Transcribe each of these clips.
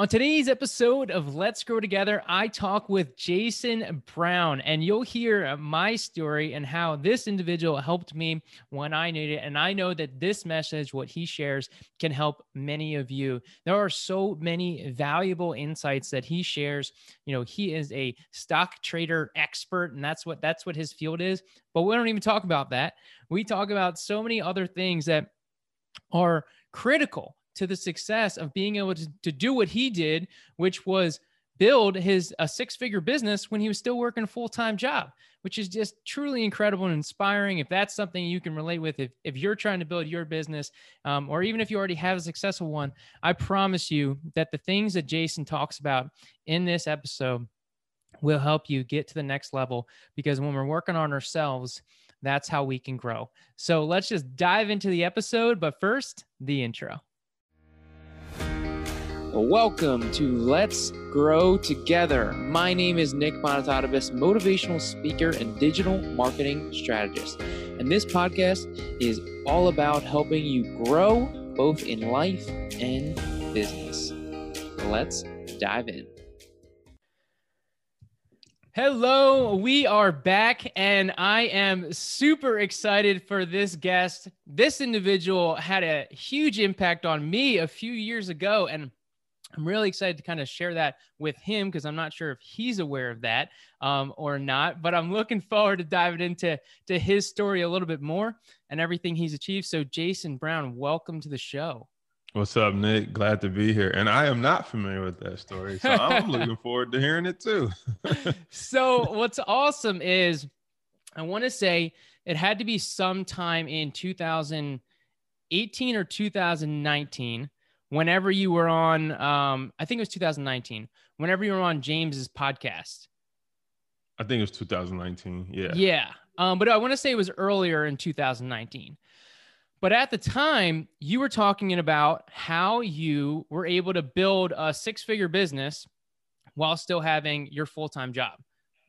On today's episode of Let's Grow Together, I talk with Jason Brown, and you'll hear my story and how this individual helped me when I needed it. And I know that this message, what he shares, can help many of you. There are so many valuable insights that he shares. You know, he is a stock trader expert, and that's what that's what his field is. But we don't even talk about that. We talk about so many other things that are critical to the success of being able to, to do what he did, which was build his a six-figure business when he was still working a full-time job, which is just truly incredible and inspiring. If that's something you can relate with, if, if you're trying to build your business, um, or even if you already have a successful one, I promise you that the things that Jason talks about in this episode will help you get to the next level because when we're working on ourselves, that's how we can grow. So let's just dive into the episode. But first, the intro. Welcome to Let's Grow Together. My name is Nick Monotatibus, motivational speaker and digital marketing strategist. And this podcast is all about helping you grow both in life and business. Let's dive in. Hello, we are back, and I am super excited for this guest. This individual had a huge impact on me a few years ago, and I'm really excited to kind of share that with him because I'm not sure if he's aware of that um, or not. But I'm looking forward to diving into to his story a little bit more and everything he's achieved. So, Jason Brown, welcome to the show. What's up, Nick? Glad to be here. And I am not familiar with that story, so I'm looking forward to hearing it too. so, what's awesome is I want to say it had to be sometime in 2018 or 2019 whenever you were on, um, I think it was 2019, whenever you were on James's podcast. I think it was 2019. Yeah. Yeah. Um, but I want to say it was earlier in 2019. But at the time, you were talking about how you were able to build a six figure business while still having your full time job,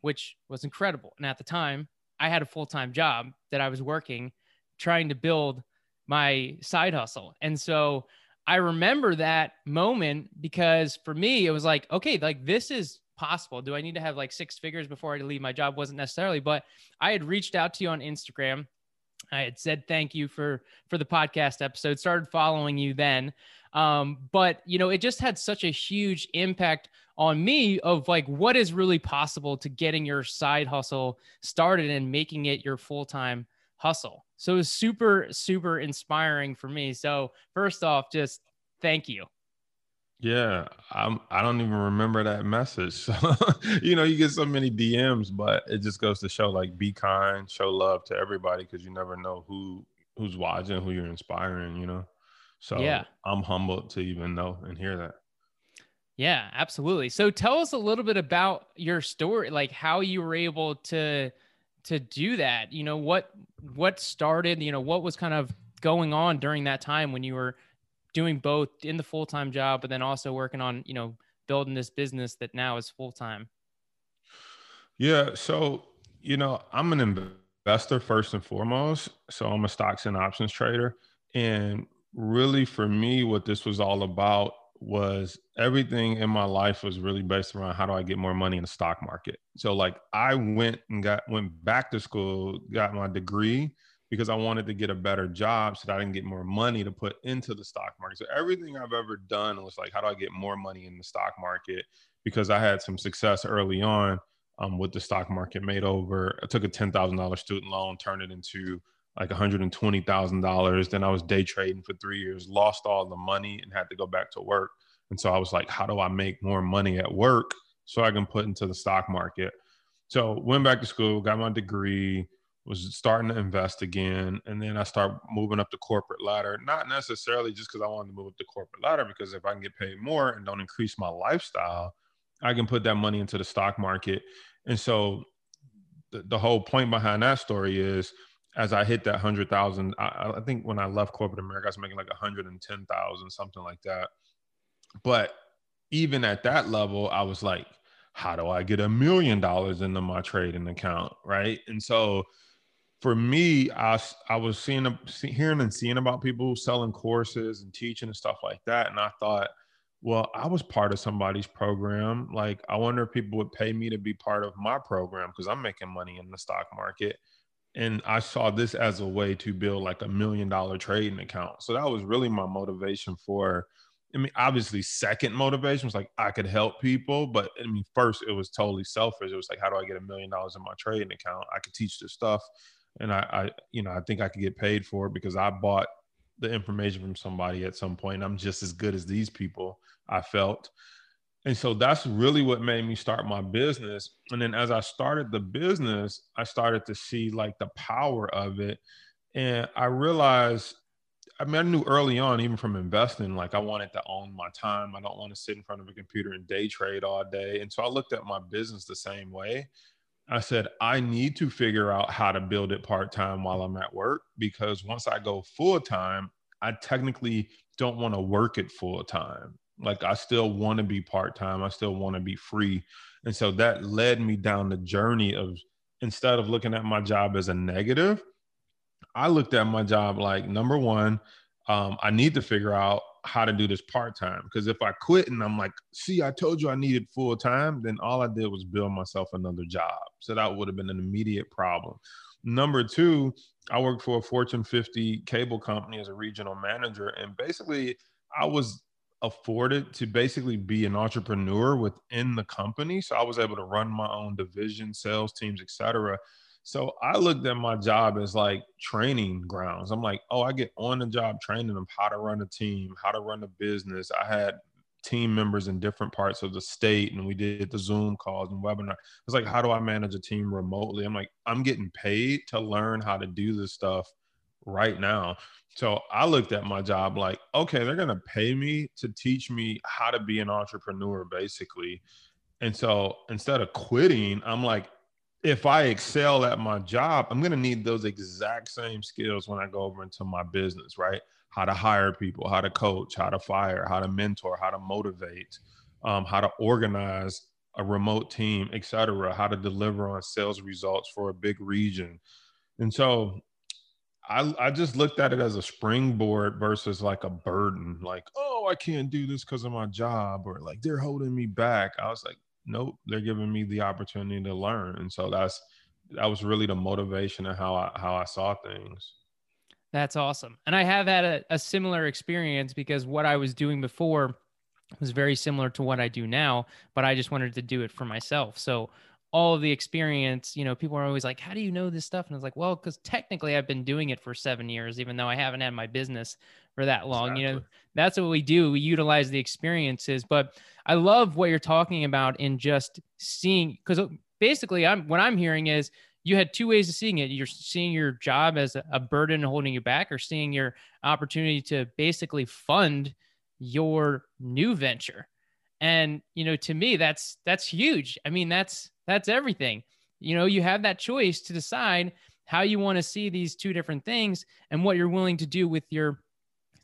which was incredible. And at the time, I had a full time job that I was working trying to build my side hustle. And so I remember that moment because for me, it was like, okay, like this is possible. Do I need to have like six figures before I leave my job? Wasn't necessarily, but I had reached out to you on Instagram. I had said thank you for for the podcast episode. Started following you then, um, but you know it just had such a huge impact on me of like what is really possible to getting your side hustle started and making it your full time hustle. So it was super, super inspiring for me. So first off, just thank you. Yeah, I'm. I don't even remember that message. You know, you get so many DMs, but it just goes to show like be kind, show love to everybody because you never know who who's watching, who you're inspiring. You know, so yeah, I'm humbled to even know and hear that. Yeah, absolutely. So tell us a little bit about your story, like how you were able to to do that. You know, what what started, you know, what was kind of going on during that time when you were doing both in the full-time job but then also working on, you know, building this business that now is full-time? Yeah, so, you know, I'm an investor first and foremost, so I'm a stocks and options trader and really for me what this was all about was everything in my life was really based around how do I get more money in the stock market. So like I went and got went back to school, got my degree because I wanted to get a better job so that I didn't get more money to put into the stock market. So everything I've ever done was like how do I get more money in the stock market because I had some success early on um, with the stock market made over I took a $10,000 student loan, turned it into like $120,000. Then I was day trading for three years, lost all the money and had to go back to work. And so I was like, how do I make more money at work so I can put into the stock market? So went back to school, got my degree, was starting to invest again. And then I start moving up the corporate ladder, not necessarily just because I wanted to move up the corporate ladder, because if I can get paid more and don't increase my lifestyle, I can put that money into the stock market. And so the, the whole point behind that story is as I hit that hundred thousand, I, I, think when I left corporate America, I was making like a hundred and ten thousand, something like that. But even at that level, I was like, how do I get a million dollars into my trading account, right? And so for me, I I was seeing, hearing and seeing about people selling courses and teaching and stuff like that, and I thought, well, I was part of somebody's program. Like, I wonder if people would pay me to be part of my program because I'm making money in the stock market. And I saw this as a way to build like a million dollar trading account. So that was really my motivation for, I mean, obviously, second motivation was like I could help people. But I mean, first, it was totally selfish. It was like, how do I get a million dollars in my trading account? I could teach this stuff. And I, I, you know, I think I could get paid for it because I bought the information from somebody at some point. I'm just as good as these people, I felt. And so that's really what made me start my business. And then as I started the business, I started to see like the power of it. And I realized, I mean, I knew early on, even from investing, like I wanted to own my time. I don't want to sit in front of a computer and day trade all day. And so I looked at my business the same way. I said, I need to figure out how to build it part time while I'm at work because once I go full time, I technically don't want to work it full time. Like I still want to be part time. I still want to be free. And so that led me down the journey of instead of looking at my job as a negative, I looked at my job like number one, um, I need to figure out how to do this part time. Because if I quit and I'm like, see, I told you I needed full time, then all I did was build myself another job. So that would have been an immediate problem. Number two, I worked for a Fortune 50 cable company as a regional manager. And basically, I was afforded to basically be an entrepreneur within the company. So I was able to run my own division, sales teams, etc. So I looked at my job as like training grounds. I'm like, oh, I get on the job training them how to run a team, how to run a business. I had team members in different parts of the state and we did the Zoom calls and webinar. It's like, how do I manage a team remotely? I'm like, I'm getting paid to learn how to do this stuff right now. So I looked at my job like, okay, they're going to pay me to teach me how to be an entrepreneur, basically. And so instead of quitting, I'm like, if I excel at my job, I'm going to need those exact same skills when I go over into my business, right? How to hire people, how to coach, how to fire, how to mentor, how to motivate, um, how to organize a remote team, etc. How to deliver on sales results for a big region. And so I, I just looked at it as a springboard versus like a burden, like, oh, I can't do this because of my job, or like they're holding me back. I was like, nope, they're giving me the opportunity to learn. And so that's that was really the motivation of how I how I saw things. That's awesome. And I have had a, a similar experience because what I was doing before was very similar to what I do now, but I just wanted to do it for myself. So all of the experience, you know, people are always like, how do you know this stuff? And I was like, well, because technically I've been doing it for seven years, even though I haven't had my business for that long. Exactly. You know, that's what we do. We utilize the experiences. But I love what you're talking about in just seeing, because uh, basically I'm what I'm hearing is you had two ways of seeing it. You're seeing your job as a burden holding you back, or seeing your opportunity to basically fund your new venture. And you know, to me, that's that's huge. I mean, that's that's everything. You know, you have that choice to decide how you want to see these two different things and what you're willing to do with your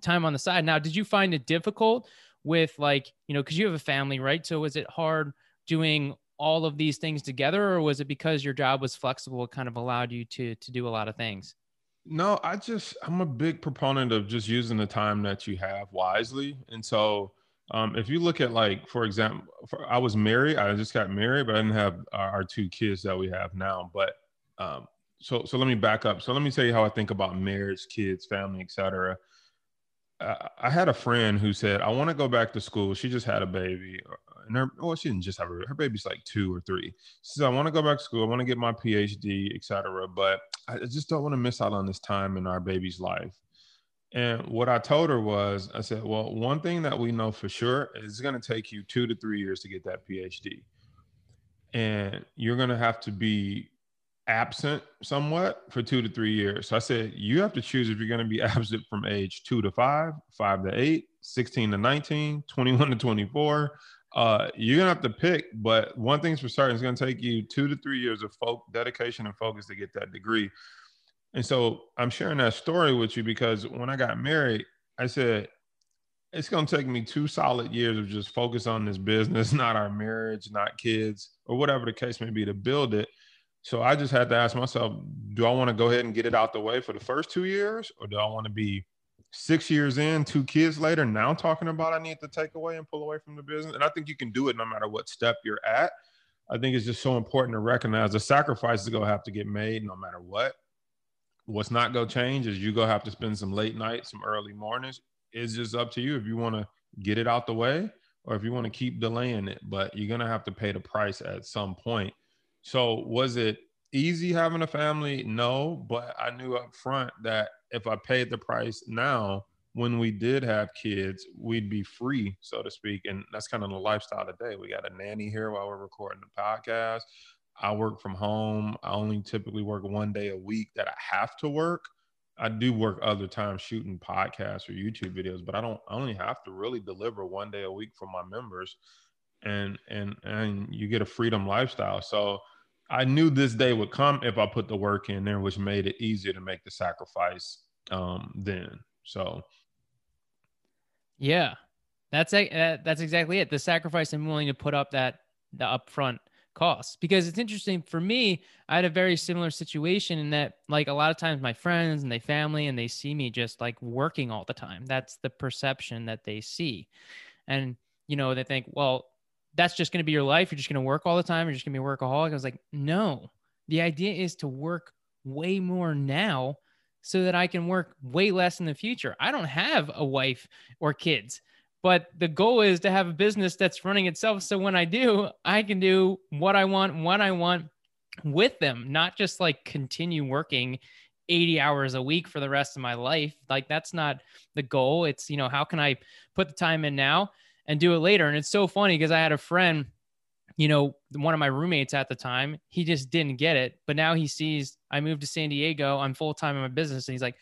time on the side. Now, did you find it difficult with like, you know, because you have a family, right? So was it hard doing all of these things together or was it because your job was flexible it kind of allowed you to to do a lot of things no i just i'm a big proponent of just using the time that you have wisely and so um, if you look at like, for example, for, I was married. I just got married, but I didn't have our, our two kids that we have now. But um, so so let me back up. So let me tell you how I think about marriage, kids, family, etc. Uh, I had a friend who said, "I want to go back to school." She just had a baby, and her well, she didn't just have her. Her baby's like two or three. She said, "I want to go back to school. I want to get my PhD, etc. But I just don't want to miss out on this time in our baby's life." And what I told her was, I said, well, one thing that we know for sure is it's going to take you two to three years to get that PhD. And you're going to have to be absent somewhat for two to three years. So I said, you have to choose if you're going to be absent from age two to five, five to eight, 16 to 19, 21 to 24. Uh, you're going to have to pick. But one thing's for certain, it's going to take you two to three years of folk dedication and focus to get that degree. And so I'm sharing that story with you because when I got married, I said, it's going to take me two solid years of just focus on this business, not our marriage, not kids, or whatever the case may be to build it. So I just had to ask myself, do I want to go ahead and get it out the way for the first two years, or do I want to be six years in, two kids later, now talking about I need to take away and pull away from the business. And I think you can do it no matter what step you're at. I think it's just so important to recognize the sacrifices going to have to get made no matter what. What's not going to change is you to have to spend some late nights, some early mornings. It's just up to you if you want to get it out the way or if you want to keep delaying it, but you're going to have to pay the price at some point. So, was it easy having a family? No, but I knew up front that if I paid the price now, when we did have kids, we'd be free, so to speak. And that's kind of the lifestyle today. We got a nanny here while we're recording the podcast. I work from home. I only typically work one day a week that I have to work. I do work other times shooting podcasts or YouTube videos, but I don't I only have to really deliver one day a week for my members and and and you get a freedom lifestyle. So I knew this day would come if I put the work in there, which made it easier to make the sacrifice um, then. So, yeah, that's a, that's exactly it. The sacrifice I'm willing to put up that the upfront costs because it's interesting for me. I had a very similar situation in that, like a lot of times, my friends and they family and they see me just like working all the time. That's the perception that they see, and you know they think, well, that's just going to be your life. You're just going to work all the time. You're just going to be a workaholic. I was like, no, the idea is to work way more now so that I can work way less in the future. I don't have a wife or kids, but the goal is to have a business that's running itself. So when I do, I can do what I want, when I want with them, not just like continue working 80 hours a week for the rest of my life. Like that's not the goal. It's, you know, how can I put the time in now? and do it later. And it's so funny because I had a friend, you know, one of my roommates at the time, he just didn't get it. But now he sees I moved to San Diego, I'm full time in my business. And he's like,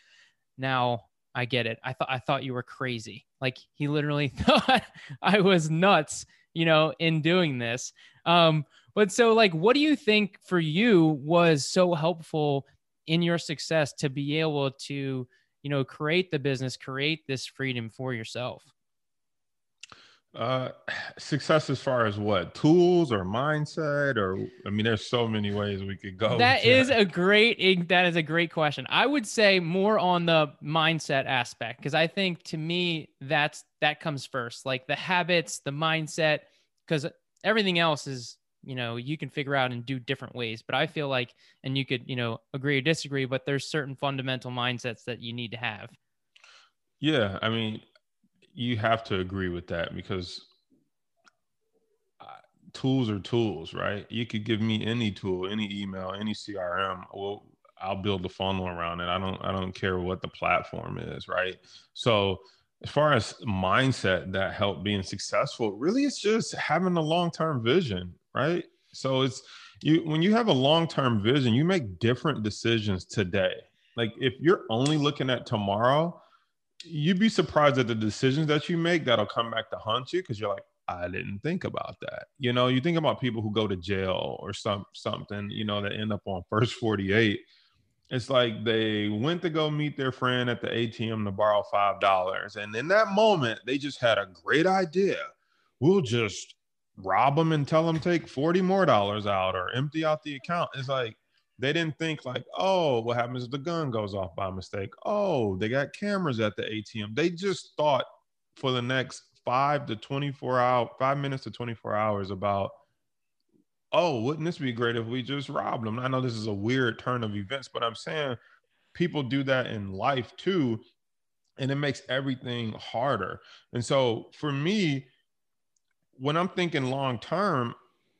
now I get it. I thought I thought you were crazy. Like he literally thought I was nuts, you know, in doing this. Um, but so like what do you think for you was so helpful in your success to be able to, you know, create the business, create this freedom for yourself? Uh, success as far as what tools or mindset or I mean, there's so many ways we could go. That is a great that is a great question. I would say more on the mindset aspect because I think to me that's that comes first, like the habits, the mindset, because everything else is you know you can figure out and do different ways. But I feel like, and you could you know agree or disagree, but there's certain fundamental mindsets that you need to have. Yeah, I mean, you have to agree with that because tools are tools, right? You could give me any tool, any email, any CRM. Well, I'll build a funnel around it. I don't I don't care what the platform is, right? So as far as mindset that helped being successful, really it's just having a long-term vision, right? So it's you when you have a long-term vision, you make different decisions today. Like if you're only looking at tomorrow, you'd be surprised at the decisions that you make that'll come back to haunt you because you're like, I didn't think about that. You know, you think about people who go to jail or some something, you know, that end up on first 48. It's like they went to go meet their friend at the ATM to borrow five dollars. And in that moment, they just had a great idea. We'll just rob them and tell them take 40 more dollars out or empty out the account. It's like they didn't think like, oh, what happens if the gun goes off by mistake? Oh, they got cameras at the ATM. They just thought for the next five to 24 hours, five minutes to 24 hours about, oh, wouldn't this be great if we just robbed them? I know this is a weird turn of events, but I'm saying people do that in life too. And it makes everything harder. And so for me, when I'm thinking long term,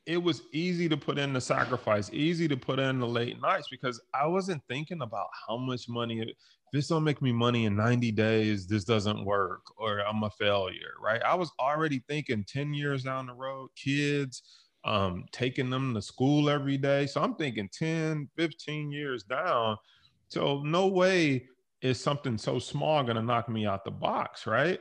it was easy to put in the sacrifice, easy to put in the late nights because I wasn't thinking about how much money. This don't make me money in 90 days, this doesn't work, or I'm a failure, right? I was already thinking 10 years down the road, kids, um, taking them to school every day. So I'm thinking 10, 15 years down. So no way is something so small going to knock me out the box, right?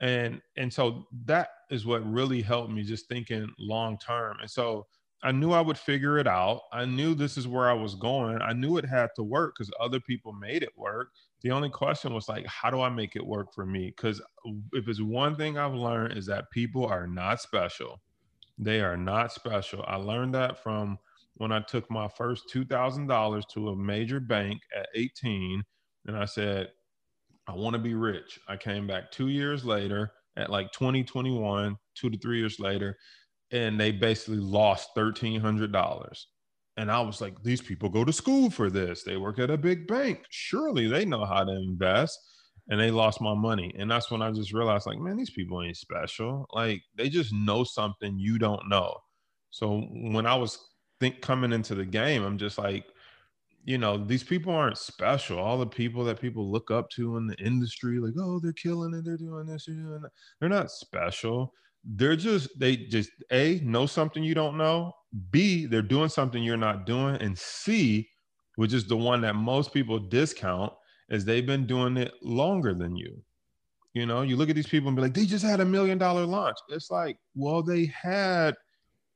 and and so that is what really helped me just thinking long term. And so i knew i would figure it out. I knew this is where i was going. I knew it had to work because other people made it work. The only question was like how do i make it work for me? Because if it's one thing i've learned is that people are not special. They are not special. I learned that from when i took my first $2000 to a major bank at 18 and i said I want to be rich. I came back two years later at like 2021, two to three years later, and they basically lost $1,300. And I was like, these people go to school for this. They work at a big bank. Surely they know how to invest. And they lost my money. And that's when I just realized, like, man, these people ain't special. Like, they just know something you don't know. So when I was think coming into the game, I'm just like, you know, these people aren't special. All the people that people look up to in the industry, like, oh, they're killing it, they're doing this, they're doing that. They're not special. They're just, they just, A, know something you don't know. B, they're doing something you're not doing. And C, which is the one that most people discount, is they've been doing it longer than you. You know, you look at these people and be like, they just had a million dollar launch. It's like, well, they had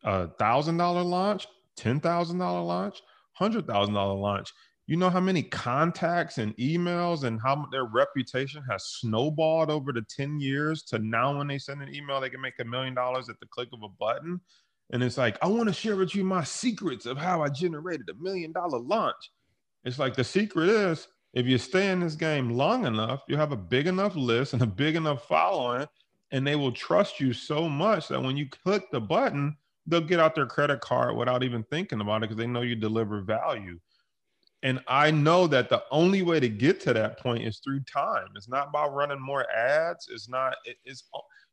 a thousand dollar launch, ten thousand dollar launch, hundred thousand dollar launch. You know how many contacts and emails and how their reputation has snowballed over the 10 years to now when they send an email, they can make a million dollars at the click of a button. And it's like, I want to share with you my secrets of how I generated a million dollar launch. It's like the secret is if you stay in this game long enough, you have a big enough list and a big enough following, and they will trust you so much that when you click the button, they'll get out their credit card without even thinking about it because they know you deliver value. And I know that the only way to get to that point is through time. It's not about running more ads. It's not, it, it's,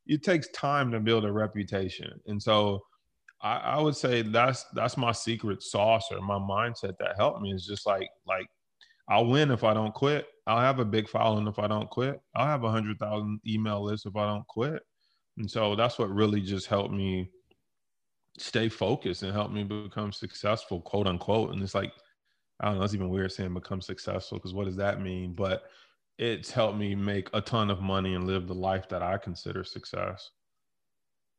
it takes time to build a reputation. And so I, I would say that's, that's my secret sauce or my mindset that helped me is just like, like, I'll win if I don't quit. I'll have a big following if I don't quit. I'll have a hundred thousand email list if I don't quit. And so that's what really just helped me stay focused and help me become successful, quote unquote. And it's like, I don't know, it's even weird saying become successful because what does that mean? But it's helped me make a ton of money and live the life that I consider success.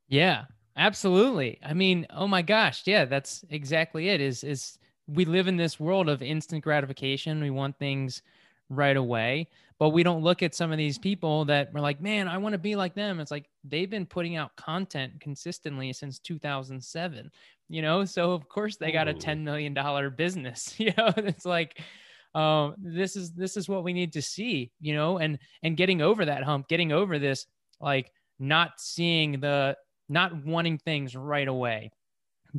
Yeah, absolutely. I mean, oh my gosh, yeah, that's exactly it. Is is we live in this world of instant gratification. We want things right away. But we don't look at some of these people that we're like, man, I want to be like them. It's like they've been putting out content consistently since 2007, you know? So, of course, they got a $10 million business, you know? It's like, um, this is this is what we need to see, you know, and and getting over that hump, getting over this, like not seeing the not wanting things right away,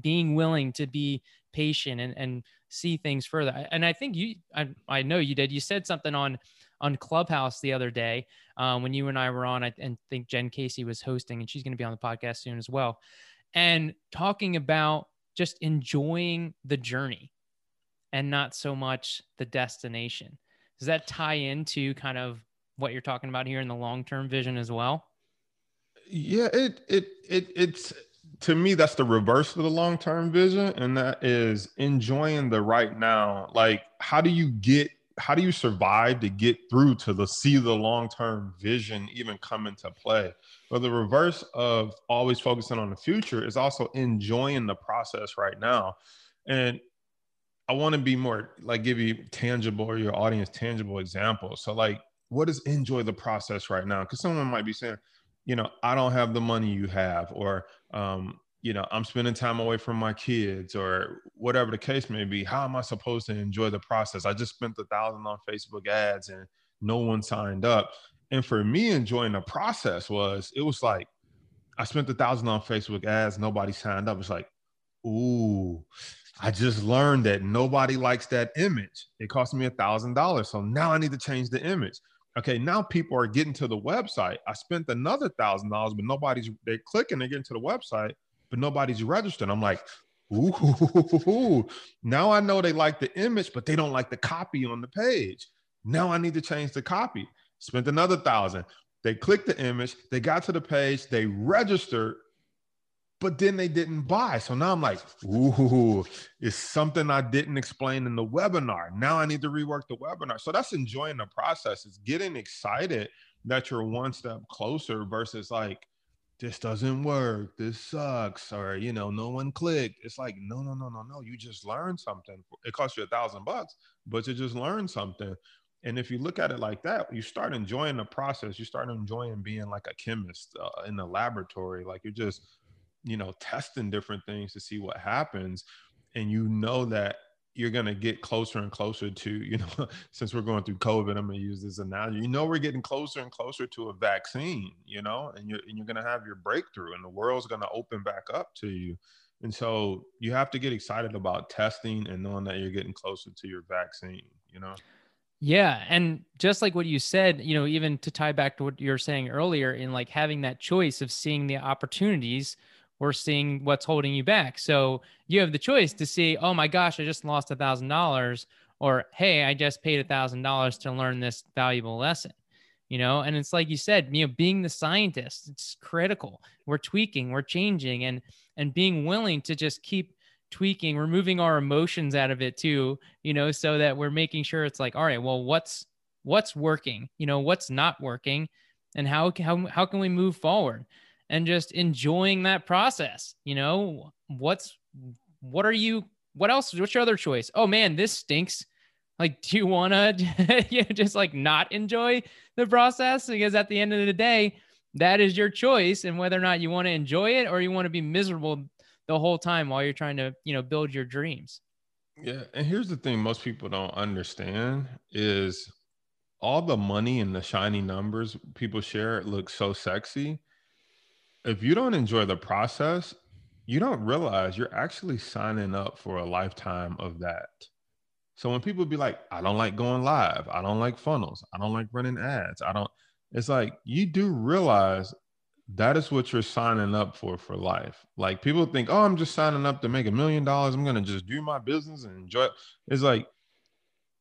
being willing to be patient and, and see things further. And I think you, I, I know you did. You said something on on Clubhouse the other day um, when you and I were on. I and think Jen Casey was hosting, and she's going to be on the podcast soon as well. And talking about just enjoying the journey and not so much the destination. Does that tie into kind of what you're talking about here in the long term vision as well? Yeah, it it it it's to me that's the reverse of the long-term vision and that is enjoying the right now. Like how do you get how do you survive to get through to the see the long-term vision even come into play? But the reverse of always focusing on the future is also enjoying the process right now. And i want to be more like give you tangible or your audience tangible examples so like what is enjoy the process right now? Because someone might be saying you know, I don't have the money you have, or, um, you know, I'm spending time away from my kids, or whatever the case may be. How am I supposed to enjoy the process? I just spent a thousand on Facebook ads and no one signed up. And for me, enjoying the process was, it was like, I spent a thousand on Facebook ads, nobody signed up. It's like, ooh, I just learned that nobody likes that image. It cost me a thousand dollars. So now I need to change the image. Okay, now people are getting to the website. I spent another thousand dollars, but nobody's they're clicking, they're getting to the website, but nobody's registered. I'm like, ooh, now I know they like the image, but they don't like the copy on the page. Now I need to change the copy. Spent another thousand. They clicked the image, they got to the page, they registered, but then they didn't buy. So now I'm like, ooh, it's something I didn't explain in the webinar. Now I need to rework the webinar. So that's enjoying the process. It's getting excited that you're one step closer versus like, this doesn't work. This sucks. Or, you know, no one clicked. It's like, no, no, no, no, no. You just learned something. It cost you a thousand bucks, but you just learned something. And if you look at it like that, you start enjoying the process. You start enjoying being like a chemist uh, in the laboratory. Like you're just, you know testing different things to see what happens and you know that you're going to get closer and closer to, you know, since we're going through COVID, I'm going to use this analogy. You know, we're getting closer and closer to a vaccine, you know, and you're, and you're going to have your breakthrough and the world's going to open back up to you. And so you have to get excited about testing and knowing that you're getting closer to your vaccine, you know? Yeah. And just like what you said, you know, even to tie back to what you were saying earlier in like having that choice of seeing the opportunities or seeing what's holding you back. So you have the choice to see, oh my gosh, I just lost a thousand dollars, or hey, I just paid a thousand dollars to learn this valuable lesson. You know, and it's like you said, you know, being the scientist, it's critical. We're tweaking, we're changing, and and being willing to just keep tweaking, removing our emotions out of it too, you know, so that we're making sure it's like, all right, well, what's what's working, you know, what's not working, and how how how can we move forward? And just enjoying that process. You know, what's what are you what else what's your other choice? Oh man, this stinks. Like, do you want to you know, just like not enjoy the process? Because at the end of the day, that is your choice, and whether or not you want to enjoy it or you want to be miserable the whole time while you're trying to, you know, build your dreams. Yeah, and here's the thing: most people don't understand is all the money and the shiny numbers people share look so sexy if you don't enjoy the process, you don't realize you're actually signing up for a lifetime of that. So when people be like, I don't like going live, I don't like funnels, I don't like running ads, I don't, it's like you do realize that is what you're signing up for for life. Like people think, oh, I'm just signing up to make a million dollars. I'm gonna just do my business and enjoy. It. It's like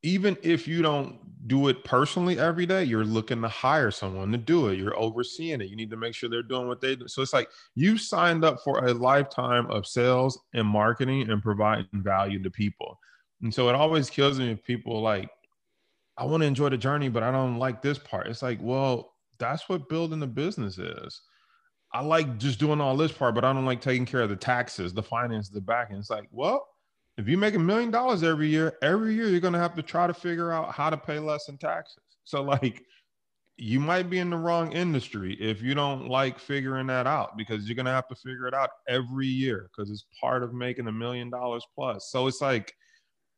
even if you don't do it personally every day, you're looking to hire someone to do it. You're overseeing it. You need to make sure they're doing what they do. So it's like you signed up for a lifetime of sales and marketing and providing value to people. And so it always kills me if people like, I want to enjoy the journey, but I don't like this part. It's like, well, that's what building a business is. I like just doing all this part, but I don't like taking care of the taxes, the finance, the back end. It's like, well, if you make a million dollars every year, every year you're gonna have to try to figure out how to pay less in taxes. So like you might be in the wrong industry if you don't like figuring that out because you're gonna have to figure it out every year because it's part of making a million dollars plus. So it's like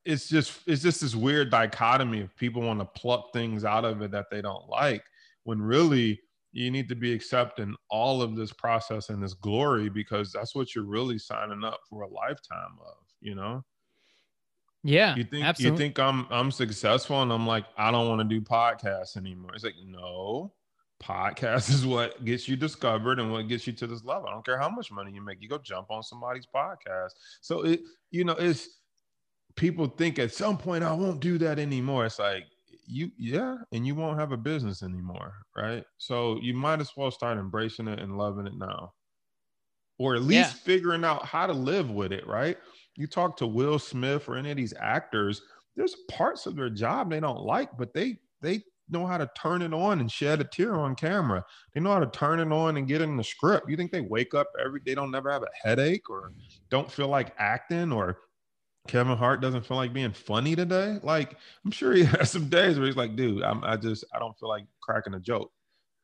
it's just it's just this weird dichotomy of people want to pluck things out of it that they don't like when really you need to be accepting all of this process and this glory because that's what you're really signing up for a lifetime of you know? Yeah you think absolutely. you think i'm i'm successful and i'm like i don't want to do podcasts anymore. It's like no podcast is what gets you discovered and what gets you to this level. I don't care how much money you make you go jump on somebody's podcast. So it you know it's people think at some point i won't do that anymore. It's like you yeah and you won't have a business anymore right? So you might as well start embracing it and loving it now. Or at least yeah. figuring out how to live with it right you talk to Will Smith or any of these actors, there's parts of their job they don't like, but they they know how to turn it on and shed a tear on camera. They know how to turn it on and get in the script. You think they wake up every they don't never have a headache or don't feel like acting or Kevin Hart doesn't feel like being funny today. Like I'm sure he has some days where he's like, dude, I'm, I just I don't feel like cracking a joke.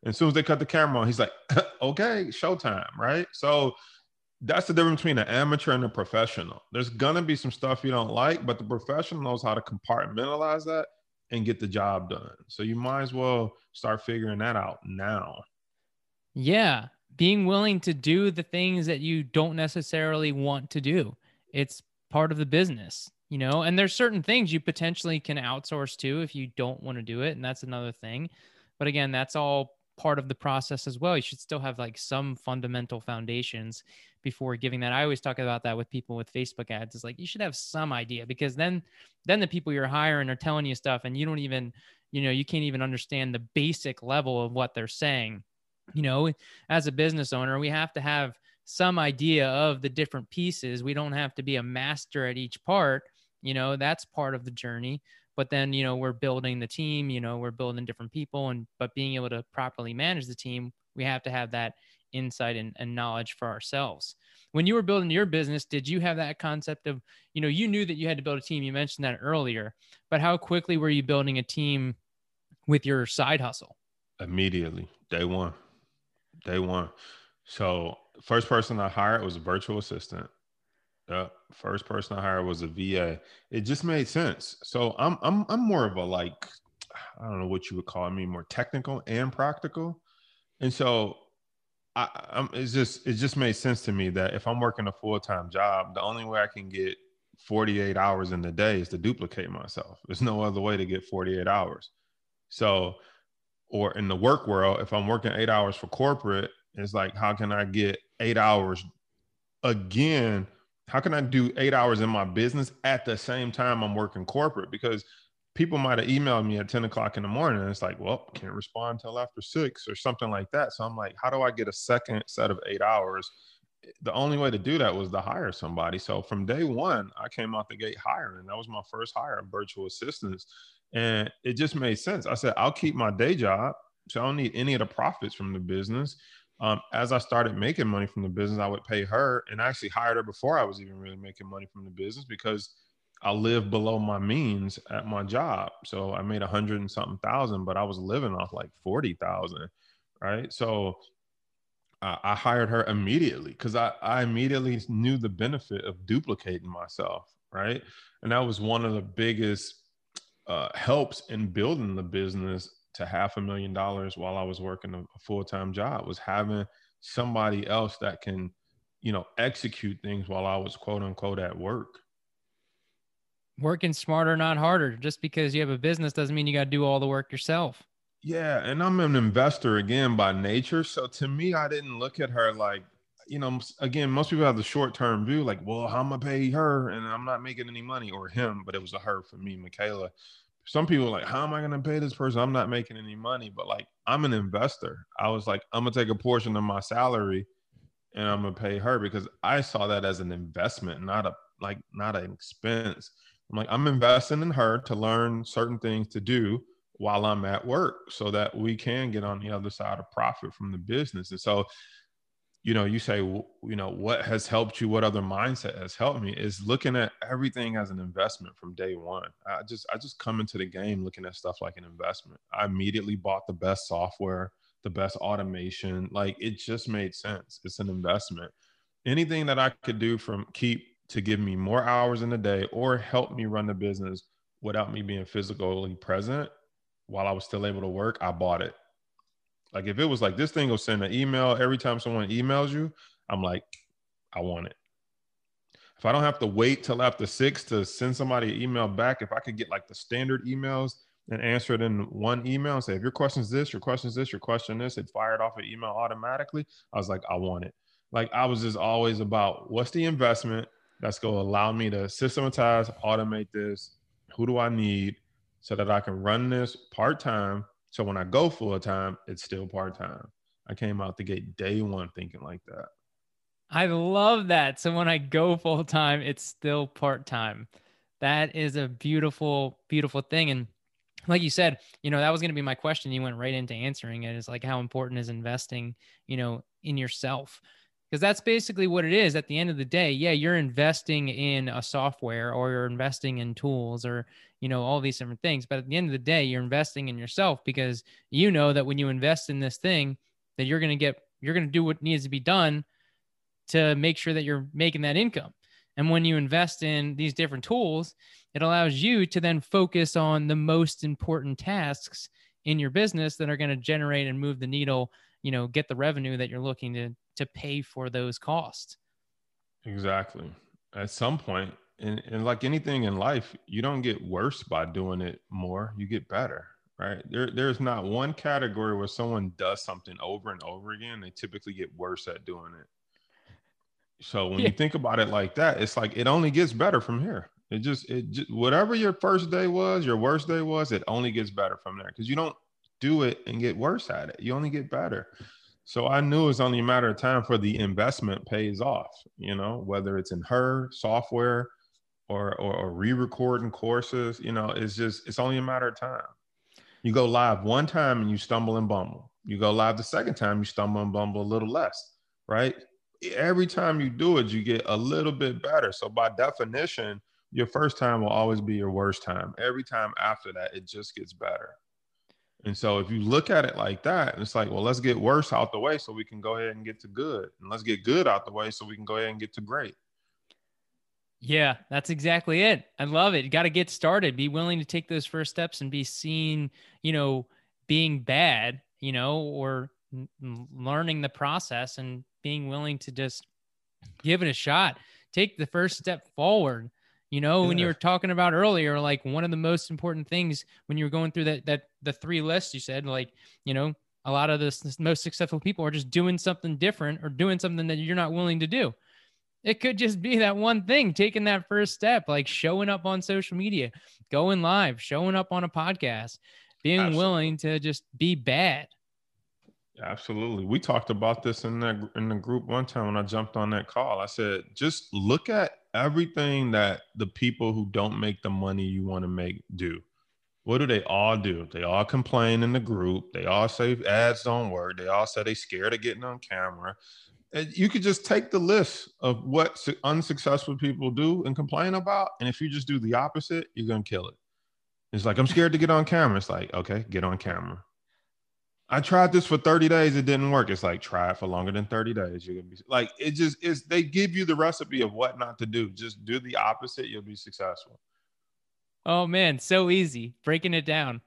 And as soon as they cut the camera on, he's like, okay, showtime, right? So that's the difference between an amateur and a professional. There's gonna be some stuff you don't like, but the professional knows how to compartmentalize that and get the job done. So you might as well start figuring that out now. Yeah, being willing to do the things that you don't necessarily want to do. It's part of the business, you know, and there's certain things you potentially can outsource to if you don't want to do it, and that's another thing. But again, that's all part of the process as well. You should still have like some fundamental foundations before giving that. I always talk about that with people with Facebook ads. It's like you should have some idea because then then the people you're hiring are telling you stuff and you don't even, you know, you can't even understand the basic level of what they're saying. You know, as a business owner, we have to have some idea of the different pieces. We don't have to be a master at each part. You know, that's part of the journey but then you know we're building the team you know we're building different people and but being able to properly manage the team we have to have that insight and, and knowledge for ourselves. When you were building your business did you have that concept of you know you knew that you had to build a team you mentioned that earlier but how quickly were you building a team with your side hustle? Immediately day one day one. So first person i hired was a virtual assistant Yeah, first person I hired was a VA. It just made sense. So I'm I'm I'm more of a like I don't know what you would call me, more technical and practical. And so I, I'm, it's just it just made sense to me that if I'm working a full time job, the only way I can get 48 hours in the day is to duplicate myself. There's no other way to get 48 hours. So, or in the work world, if I'm working eight hours for corporate, it's like how can I get eight hours again? How can I do eight hours in my business at the same time I'm working corporate? Because people might have emailed me at 10 o'clock in the morning and it's like well can't respond until after six or something like that. So i'm like how do i get a second set of eight hours? The only way to do that was to hire somebody. So from day one i came out the gate hiring. That was my first hire of virtual assistants. And it just made sense. I said i'll keep my day job so i don't need any of the profits from the business um, as i started making money from the business i would pay her and i actually hired her before i was even really making money from the business because I live below my means at my job. So I made a hundred and something thousand, but I was living off like 40,000. Right. So uh, I hired her immediately because I, I immediately knew the benefit of duplicating myself. Right. And that was one of the biggest uh, helps in building the business to half a million dollars while I was working a, full time job was having somebody else that can, you know, execute things while I was quote unquote at work working smarter, not harder. Just because you have a business doesn't mean you got to do all the work yourself. Yeah, and I'm an investor again by nature. So to me, I didn't look at her like, you know, again, most people have the short term view, like, well, how am I pay her and I'm not making any money or him, but it was a her for me, Michaela. Some people like, how am I gonna pay this person? I'm not making any money, but like I'm an investor. I was like, I'm gonna take a portion of my salary and I'm gonna pay her because I saw that as an investment, not a like not an expense. I'm like, I'm investing in her to learn certain things to do while I'm at work so that we can get on the other side of profit from the business. And so, you know, you say, you know, what has helped you? What other mindset has helped me is looking at everything as an investment from day one. I just, I just come into the game looking at stuff like an investment. I immediately bought the best software, the best automation. Like it just made sense. It's an investment. Anything that I could do from keep to give me more hours in the day or help me run the business without me being physically present while I was still able to work, I bought it. Like if it was like this thing will send an email every time someone emails you, I'm like, I want it. If I don't have to wait till after six to send somebody an email back, if I could get like the standard emails and answer it in one email and say, if your question is this, your question is this, your question is this, it fired off an email automatically. I was like, I want it. Like I was just always about what's the investment? that's going to allow me to systematize, automate this. Who do I need so that I can run this part time? So when I go full time, it's still part time. I came out the gate day one thinking like that. I love that. So when I go full time, it's still part time. That is a beautiful, beautiful thing. And like you said, you know, that was going to be my question. You went right into answering it is like, how important is investing, you know, in yourself? Because that's basically what it is at the end of the day. Yeah you're investing in a software or you're investing in tools or you know all these different things but at the end of the day you're investing in yourself because you know that when you invest in this thing that you're going to get you're going to do what needs to be done to make sure that you're making that income. And when you invest in these different tools it allows you to then focus on the most important tasks in your business that are going to generate and move the needle you know get the revenue that you're looking to to pay for those costs. Exactly. At some point, and, and like anything in life, you don't get worse by doing it more. You get better, right? There, there's not one category where someone does something over and over again. They typically get worse at doing it. So when yeah. you think about it like that, it's like it only gets better from here. It just, it just, whatever your first day was, your worst day was, it only gets better from there because you don't do it and get worse at it. You only get better. So I knew it was only a matter of time for the investment pays off, you know, whether it's in her software or, or, or re-recording courses, you know, it's just, it's only a matter of time. You go live one time and you stumble and bumble. You go live the second time, you stumble and bumble a little less, right? Every time you do it, you get a little bit better. So by definition, your first time will always be your worst time. Every time after that, it just gets better. And so if you look at it like that, it's like, well, let's get worse out the way so we can go ahead and get to good. And let's get good out the way so we can go ahead and get to great. Yeah, that's exactly it. I love it. You got to get started. Be willing to take those first steps and be seen, you know, being bad, you know, or n- learning the process and being willing to just give it a shot. Take the first step forward. You know, yeah. when you were talking about earlier, like one of the most important things when you were going through that that the three lists you said, like, you know, a lot of the most successful people are just doing something different or doing something that you're not willing to do. It could just be that one thing, taking that first step, like showing up on social media, going live, showing up on a podcast, being Absolutely. willing to just be bad. Absolutely. We talked about this in the in the group one time when I jumped on that call. I said, just look at everything that the people who don't make the money you want to make do. What do they all do? They all complain in the group. They all say ads don't work. They all say they're scared of getting on camera And you could just take the list of what unsuccessful people do and complain about. And if you just do the opposite, you're going to kill it. It's like, I'm scared to get on camera. It's like, okay, get on camera. I tried this for 30 days. It didn't work. It's like, try it for longer than 30 days. You're going to be like, it just is. They give you the recipe of what not to do. Just do the opposite. You'll be successful. Oh, man. So easy breaking it down.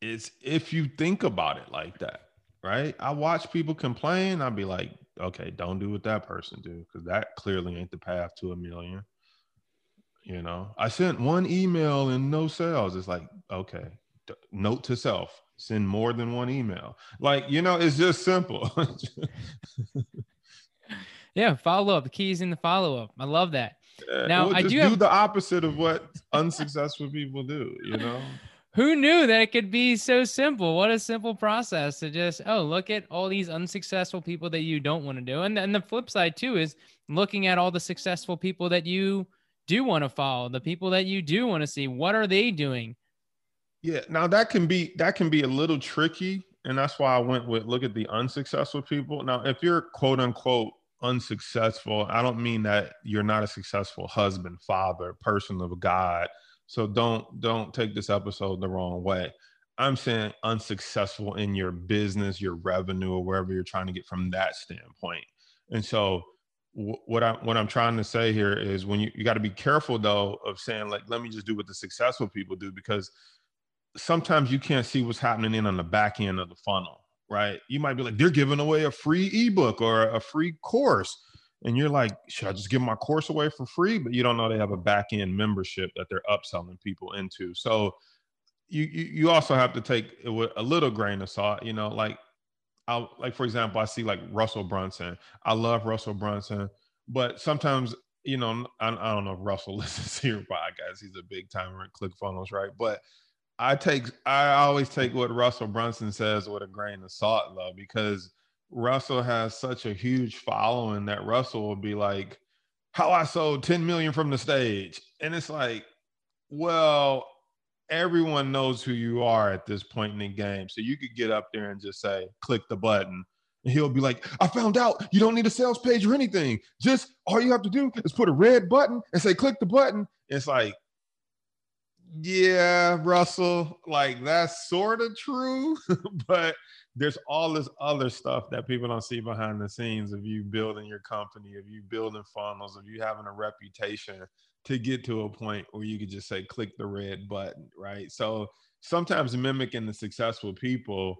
It's if you think about it like that, right? I watch people complain. I'd be like, okay, don't do what that person do because that clearly ain't the path to a million. You know, I sent one email and no sales. It's like, okay, note to self: send more than one email. Like, you know, it's just simple. yeah, follow up. The key is in the follow up. I love that. Yeah, now I do, do have... the opposite of what unsuccessful people do. You know who knew that it could be so simple? What a simple process to just, oh, look at all these unsuccessful people that you don't want to do. And then the flip side too is looking at all the successful people that you do want to follow, the people that you do want to see. What are they doing? Yeah. Now that can be that can be a little tricky. And that's why I went with look at the unsuccessful people. Now, if you're quote unquote unsuccessful, I don't mean that you're not a successful husband, father, person of God so don't don't take this episode the wrong way. I'm saying unsuccessful in your business, your revenue, or wherever you're trying to get from that standpoint. And so what I what I'm trying to say here is when you you got to be careful though of saying like let me just do what the successful people do because sometimes you can't see what's happening in on the back end of the funnel, right? You might be like they're giving away a free ebook or a free course and you're like, should I just give my course away for free? But you don't know they have a back end membership that they're upselling people into. So you you, you also have to take it with a little grain of salt. You know, like I like for example, I see like Russell Brunson. I love Russell Brunson, but sometimes you know I, I don't know if Russell listens to your podcast. He's a big timer at ClickFunnels, right? But I take I always take what Russell Brunson says with a grain of salt, though, because Russell has such a huge following that Russell will be like, how I sold 10 million from the stage. And it's like, well, everyone knows who you are at this point in the game. So you could get up there and just say, click the button. And he'll be like, I found out you don't need a sales page or anything. Just all you have to do is put a red button and say, click the button. It's like, yeah, Russell, like that's sort of true, but there's all this other stuff that people don't see behind the scenes of you building your company, of you building funnels, of you having a reputation to get to a point where you could just say click the red button, right? So sometimes mimicking the successful people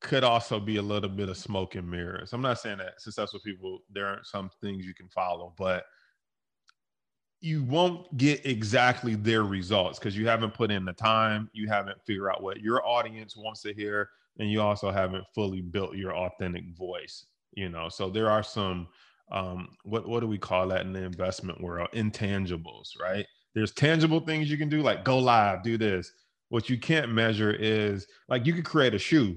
could also be a little bit of smoke and mirrors. I'm not saying that successful people there aren't some things you can follow, but you won't get exactly their results because you haven't put in the time, you haven't figured out what your audience wants to hear, and you also haven't fully built your authentic voice you know? So there are some um, what what do we call that in the investment world? Intangibles right? There's tangible things you can do like go live do this. What you can't measure is like you could create a shoe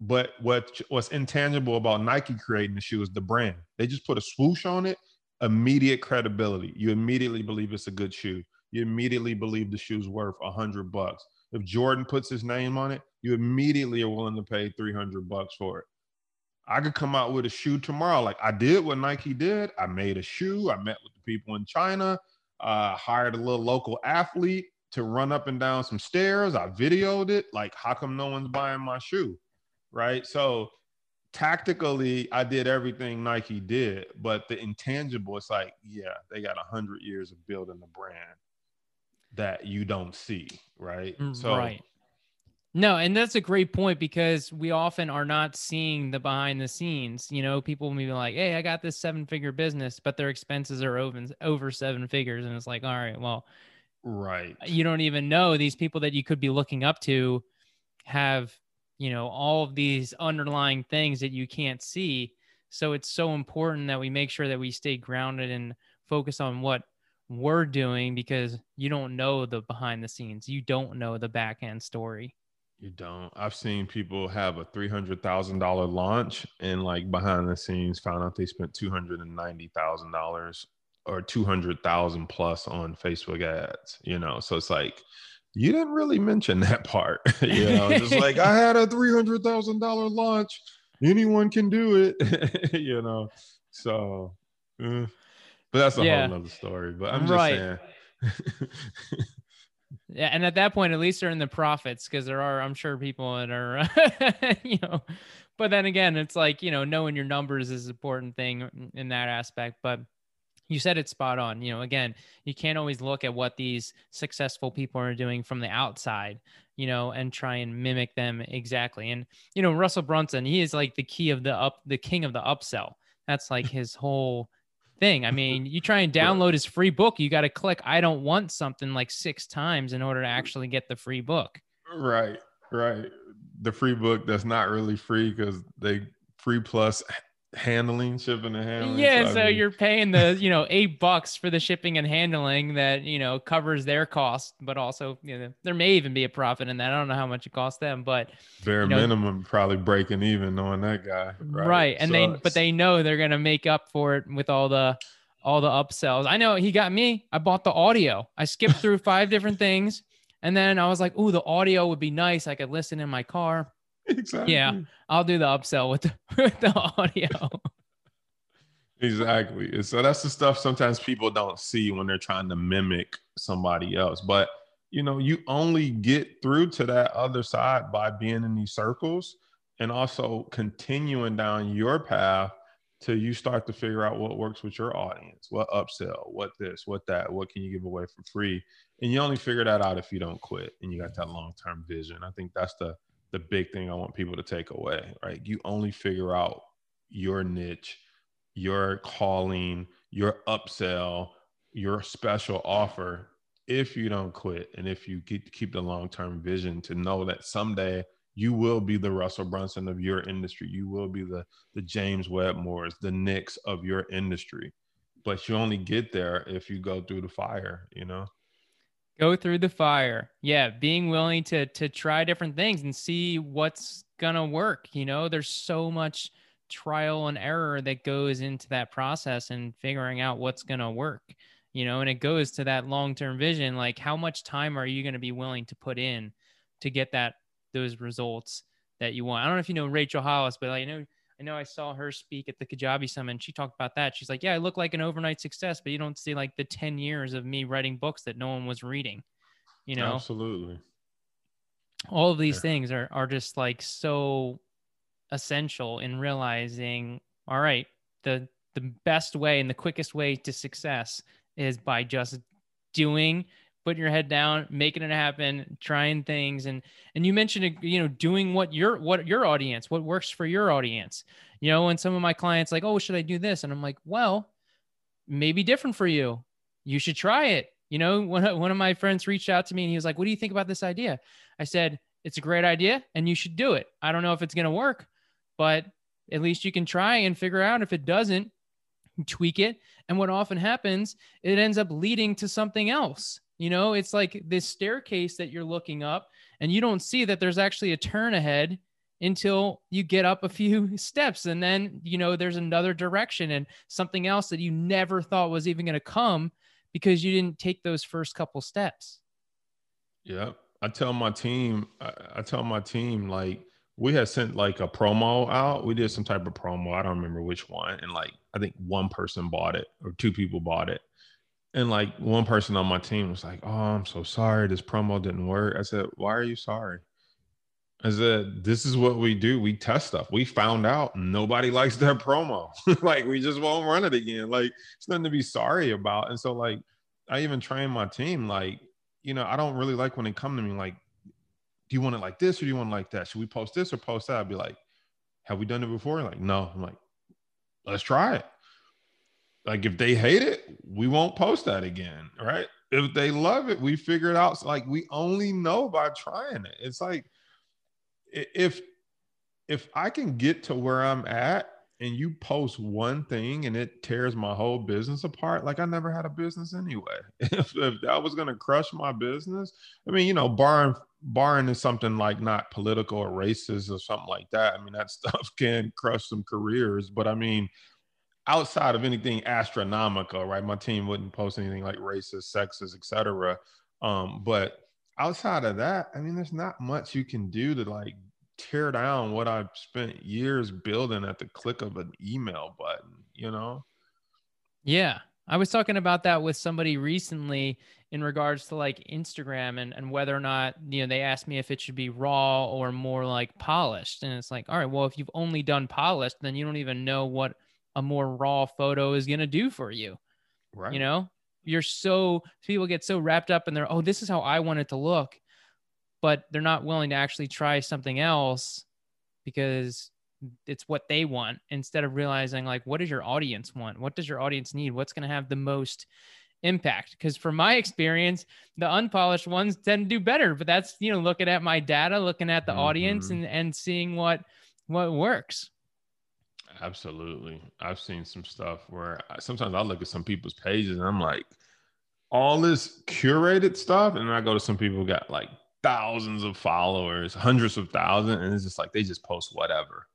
but what what's intangible about nike creating the shoe is the brand. They just put a swoosh on it immediate credibility you immediately believe it's a good shoe you immediately believe the shoe's worth a hundred bucks if jordan puts his name on it you immediately are willing to pay 300 bucks for it. I could come out with a shoe tomorrow. Like I did what Nike did. I made a shoe. I met with the people in China, uh, hired a little local athlete to run up and down some stairs. I videoed it. Like, how come no one's buying my shoe? Right. So tactically, I did everything Nike did, but the intangible, it's like, yeah, they got a hundred years of building the brand that you don't see, right? Mm, so, right. No, and that's a great point because we often are not seeing the behind the scenes. You know, people may be like, "Hey, I got this seven figure business," but their expenses are over over seven figures, and it's like, all right, well, right. You don't even know these people that you could be looking up to have you know all of these underlying things that you can't see. So it's so important that we make sure that we stay grounded and focus on what we're doing because you don't know the behind the scenes. You don't know the back end story. You don't. I've seen people have a $300000 launch and like behind the scenes found out they spent $290000 or 200000 plus on facebook ads you know? So it's like you didn't really mention that part. you know, just like I had a three hundred thousand dollar launch. Anyone can do it. you know, so. Eh. But that's a yeah. whole other story. But I'm just right. saying. yeah, and at that point, at least they're in the profits because there are, I'm sure, people that are, you know. But then again, it's like you know, knowing your numbers is an important thing in that aspect. But you said it's spot on. You know, again, you can't always look at what these successful people are doing from the outside, you know, and try and mimic them exactly. And you know, Russell Brunson, he is like the key of the up, the king of the upsell. That's like his whole thing. I mean, you try and download his free book, you got to click I don't want something like six times in order to actually get the free book. Right, right. The free book that's not really free because they free plus handling, shipping and handling. Yeah, so, so mean... you're paying the you know eight bucks for the shipping and handling that you know covers their cost, but also you know there may even be a profit in that. I don't know how much it costs them, but bare you know, minimum probably breaking even knowing that guy. Right, right. and so they but they know they're gonna make up for it with all the all the upsells. I know he got me. I bought the audio. I skipped through five different things. And then I was like, oh, the audio would be nice. I could listen in my car. Exactly. Yeah, I'll do the upsell with the, with the audio. exactly. So that's the stuff sometimes people don't see when they're trying to mimic somebody else. But you know, you only get through to that other side by being in these circles and also continuing down your path till you start to figure out what works with your audience, what upsell, what this, what that, what can you give away for free. And you only figure that out if you don't quit and you got that long-term vision. I think that's the the big thing I want people to take away, right? You only figure out your niche, your calling, your upsell, your special offer if you don't quit and if you keep, keep the long-term vision to know that someday you will be the Russell Brunson of your industry. You will be the the James Wedmores, the Nicks of your industry. But you only get there if you go through the fire, you know? Go through the fire. Yeah, being willing to to try different things and see what's gonna work. You know, there's so much trial and error that goes into that process and figuring out what's gonna work. You know, and it goes to that long-term vision. Like, how much time are you gonna be willing to put in to get that those results that you want? I don't know if you know Rachel Hollis, but I know I know I saw her speak at the Kajabi Summit. And she talked about that. She's like, "Yeah, I look like an overnight success, but you don't see like the ten years of me writing books that no one was reading." You know, absolutely. All of these yeah. things are are just like so essential in realizing. All right, the the best way and the quickest way to success is by just doing putting your head down, making it happen, trying things. And and you mentioned you know doing what your what your audience, what works for your audience. You know, and some of my clients like, oh, should I do this? And I'm like, well, maybe different for you. You should try it. You know, one, one of my friends reached out to me and he was like, what do you think about this idea? I said, it's a great idea and you should do it. I don't know if it's going to work, but at least you can try and figure out if it doesn't, tweak it. And what often happens, it ends up leading to something else. You know, it's like this staircase that you're looking up, and you don't see that there's actually a turn ahead until you get up a few steps. And then, you know, there's another direction and something else that you never thought was even going to come because you didn't take those first couple steps. Yeah. I tell my team, I, I tell my team, like, we had sent like a promo out. We did some type of promo. I don't remember which one. And like, I think one person bought it or two people bought it. And like one person on my team was like, "Oh, I'm so sorry. This promo didn't work." I said, "Why are you sorry? I said, this is what we do. We test stuff. We found out nobody likes their promo. like we just won't run it again. Like it's nothing to be sorry about. And so like I even train my team, like, you know, I don't really like when they come to me like, do you want it like this or do you want it like that? Should we post this or post that? I'd be like, have we done it before? Like, no. I'm like, let's try it. Like if they hate it, we won't post that again. Right. If they love it, we figure it out. So like we only know by trying it. It's like if if I can get to where I'm at and you post one thing and it tears my whole business apart, like I never had a business anyway. if, if that was gonna crush my business, I mean, you know, barring barring is something like not political or racist or something like that. I mean, that stuff can crush some careers, but I mean, outside of anything astronomical, right? My team wouldn't post anything like racist, sexist, etc. Um, but outside of that, I mean, there's not much you can do to like tear down what I've spent years building at the click of an email button, you know? Yeah. I was talking about that with somebody recently in regards to like Instagram and, and whether or not, you know, they asked me if it should be raw or more like polished. And it's like, all right, well, if you've only done polished, then you don't even know what a more raw photo is going to do for you. Right. You know, you're so people get so wrapped up in their, oh, this is how I want it to look but they're not willing to actually try something else because it's what they want instead of realizing like what does your audience want what does your audience need what's going to have the most impact because from my experience the unpolished ones tend to do better but that's you know looking at my data looking at the mm-hmm. audience and and seeing what what works absolutely i've seen some stuff where I, sometimes i look at some people's pages and i'm like all this curated stuff and i go to some people who got like thousands of followers, hundreds of thousands, and it's just like they just post whatever.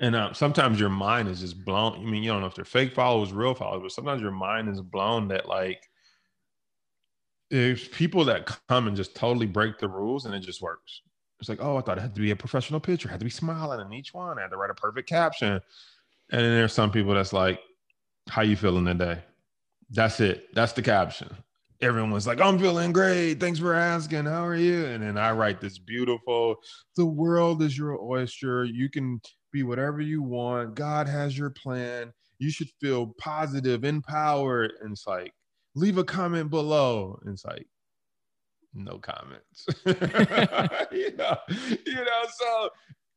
And um, sometimes your mind is just blown. I mean, you don't know if they're fake followers, real followers, but sometimes your mind is blown that like there's people that come and just totally break the rules and it just works. It's like, oh, I thought it had to be a professional picture, had to be smiling in each one, I had to write a perfect caption. And then there's some people that's like, how you feeling today? That's it. That's the caption everyone's like, I'm feeling great. Thanks for asking. How are you? And then I write this beautiful, the world is your oyster. You can be whatever you want. God has your plan. You should feel positive, empowered. And it's like, leave a comment below. And it's like, no comments. you know, you know, so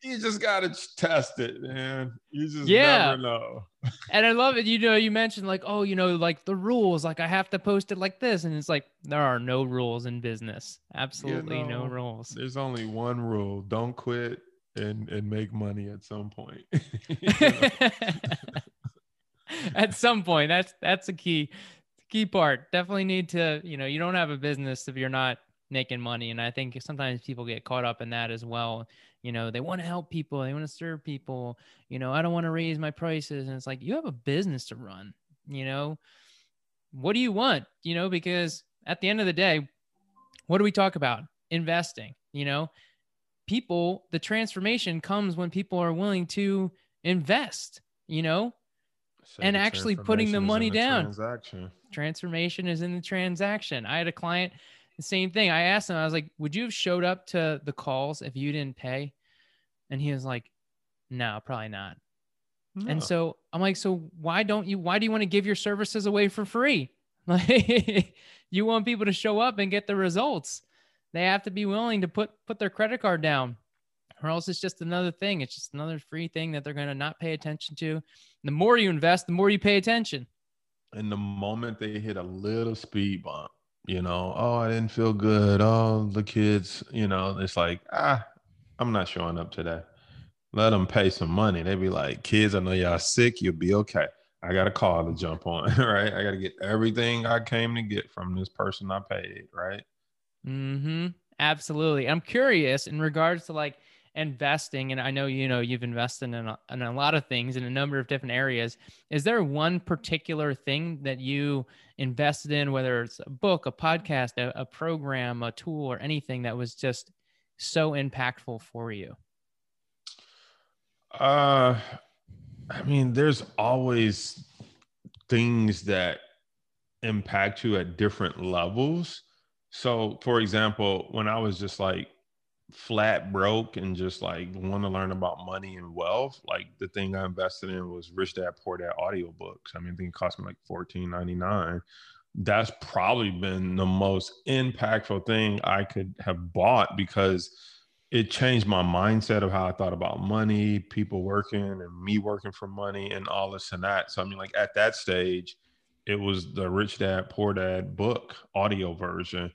you just gotta test it, man. You just yeah. never know. and I love it. You know, you mentioned like, oh, you know, like the rules, like I have to post it like this, and it's like there are no rules in business. Absolutely you know, no rules. There's only one rule: don't quit and and make money at some point. at some point, that's that's a key key part. Definitely need to, you know, you don't have a business if you're not making money, and I think sometimes people get caught up in that as well you know they want to help people they want to serve people you know i don't want to raise my prices and it's like you have a business to run you know? What do you want? You know because at the end of the day what do we talk about? Investing you know? People the transformation comes when people are willing to invest you know? So and actually putting the money the down. transaction. transformation is in the transaction. I had a client the same thing. I asked him, I was like, would you have showed up to the calls if you didn't pay? And he was like, no, probably not. No. And so I'm like, so why don't you, why do you want to give your services away for free? Like you want people to show up and get the results. They have to be willing to put, put their credit card down or else it's just another thing. It's just another free thing that they're going to not pay attention to. The more you invest, the more you pay attention. And the moment they hit a little speed bump, you know, oh, I didn't feel good. Oh, the kids, you know, it's like, ah, I'm not showing up today. Let them pay some money. They be like, kids, I know y'all sick. You'll be okay. I got a call to jump on, right? I got to get everything I came to get from this person I paid, right? Mm-hmm. Absolutely. I'm curious in regards to like investing, and I know you know you've invested in a, in a lot of things in a number of different areas. Is there one particular thing that you invested in, whether it's a book, a podcast, a, a program, a tool, or anything that was just so impactful for you? Uh, I mean, there's always things that impact you at different levels. So, for example, when I was just like flat broke and just like want to learn about money and wealth, like the thing I invested in was Rich Dad Poor Dad audiobooks. I mean, I think it cost me like fourteen ninety nine. That's probably been the most impactful thing I could have bought because it changed my mindset of how I thought about money, people working, and me working for money, and all this and that. So I mean, like at that stage, it was the Rich Dad Poor Dad book audio version,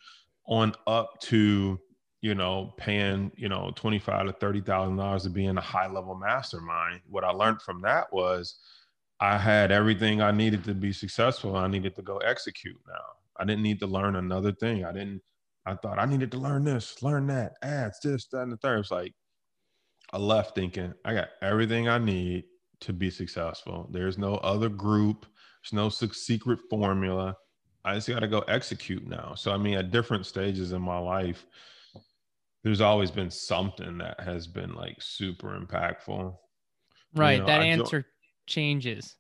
on up to you know paying you know twenty five to thirty thousand dollars to be in a high level mastermind. What I learned from that was I had everything I needed to be successful. I needed to go execute now. I didn't need to learn another thing. I didn't I thought I needed to learn this, learn that, ads, this, that, and the third. It's like I left thinking I got everything I need to be successful. There's no other group, there's no secret formula. I just got to go execute now. So, I mean, at different stages in my life, there's always been something that has been like super impactful. Right. You know, that I answer jo- changes.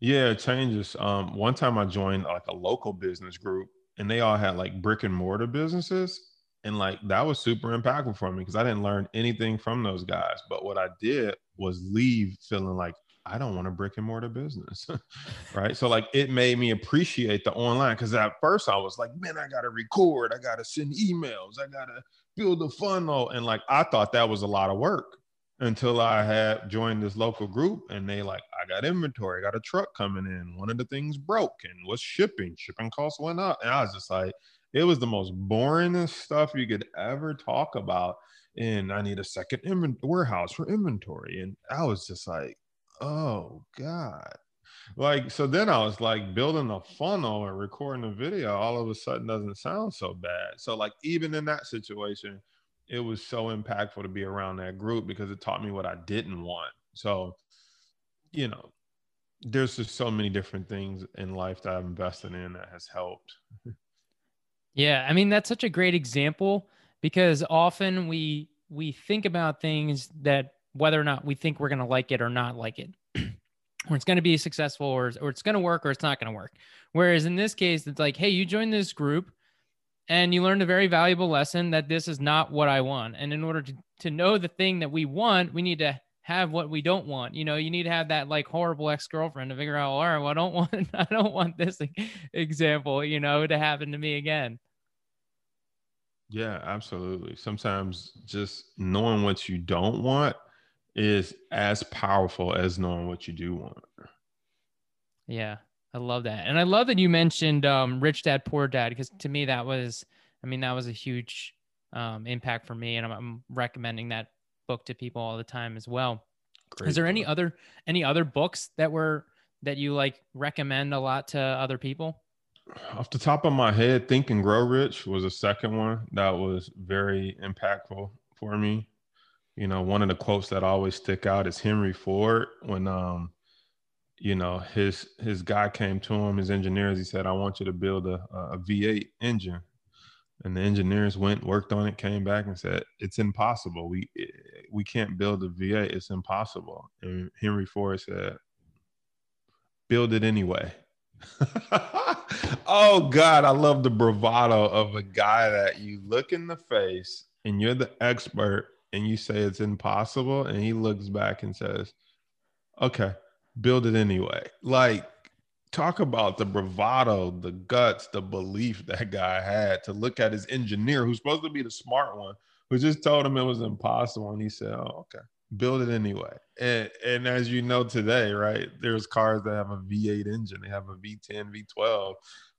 Yeah, it changes. Um, one time I joined like a local business group and they all had like brick and mortar businesses. And like that was super impactful for me because I didn't learn anything from those guys. But what I did was leave feeling like I don't want a brick and mortar business. right. So like it made me appreciate the online because at first I was like, man, I gotta record, I gotta send emails, I gotta build a funnel. And like I thought that was a lot of work until I had joined this local group and they like, I got inventory, I got a truck coming in. One of the things broke and was shipping. Shipping costs went up. And I was just like, it was the most boringest stuff you could ever talk about. And I need a second invent- warehouse for inventory. And I was just like, oh God. Like, so then I was like building a funnel and recording a video all of a sudden doesn't sound so bad. So, like, even in that situation, it was so impactful to be around that group because it taught me what I didn't want. So, you know, there's just so many different things in life that I've invested in that has helped. yeah, I mean that's such a great example because often we we think about things that whether or not we think we're going to like it or not like it. Or it's going to be successful or, or it's going to work or it's not going to work. Whereas in this case, it's like, hey, you joined this group and you learned a very valuable lesson that this is not what I want. And in order to, to know the thing that we want, we need to have what we don't want. You know, you need to have that like horrible ex-girlfriend to figure out, all right, well, I don't want, I don't want this example, you know, to happen to me again. Yeah, absolutely. Sometimes just knowing what you don't want is as powerful as knowing what you do want. Yeah. I love that. And I love that you mentioned um, Rich Dad Poor Dad because to me that was I mean that was a huge um, impact for me and I'm, I'm, recommending that book to people all the time as well. Great Is there book. any other any other books that were that you like recommend a lot to other people? Off the top of my head, Think and Grow Rich was a second one that was very impactful for me. You know, one of the quotes that always stick out is Henry Ford when um you know his his guy came to him his engineers he said i want you to build a, a v8 engine. And the engineers went worked on it came back and said it's impossible. We we can't build a v8 it's impossible. And henry ford said build it anyway. Oh god i love the bravado of a guy that you look in the face and you're the expert and you say it's impossible and he looks back and says okay build it anyway. Like, talk about the bravado, the guts, the belief that guy had to look at his engineer, who's supposed to be the smart one, who just told him it was impossible. And he said, Oh, okay, build it anyway. And, and as you know today, right, there's cars that have a V8 engine, they have a V10, V12.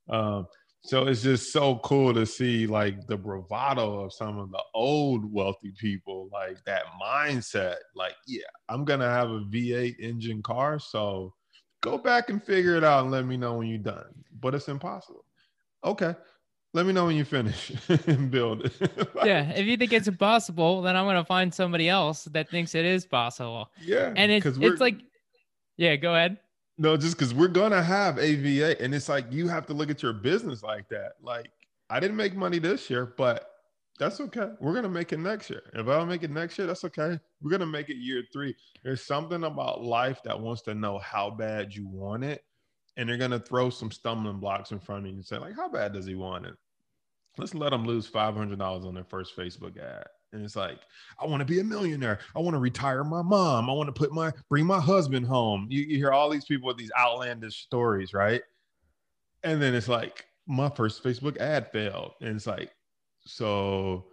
Um, so it's just so cool to see like the bravado of some of the old wealthy people, like that mindset. Like, yeah, I'm gonna have a V8 engine car, so go back and figure it out and let me know when you're done. But it's impossible. Okay, let me know when you finish and build it. yeah, if you think it's impossible, then I'm gonna find somebody else that thinks it is possible. Yeah, and it's it's like, yeah, go ahead. No, just because we're gonna have AVA, and it's like you have to look at your business like that. Like I didn't make money this year, but that's okay. We're gonna make it next year. If I don't make it next year, that's okay. We're gonna make it year three. There's something about life that wants to know how bad you want it, and they're gonna throw some stumbling blocks in front of you and say, like, how bad does he want it? Let's let them lose five hundred dollars on their first Facebook ad. And it's like, I want to be a millionaire. I want to retire my mom. I want to put my bring my husband home. You, you hear all these people with these outlandish stories, right? And then it's like, my first Facebook ad failed. And it's like, so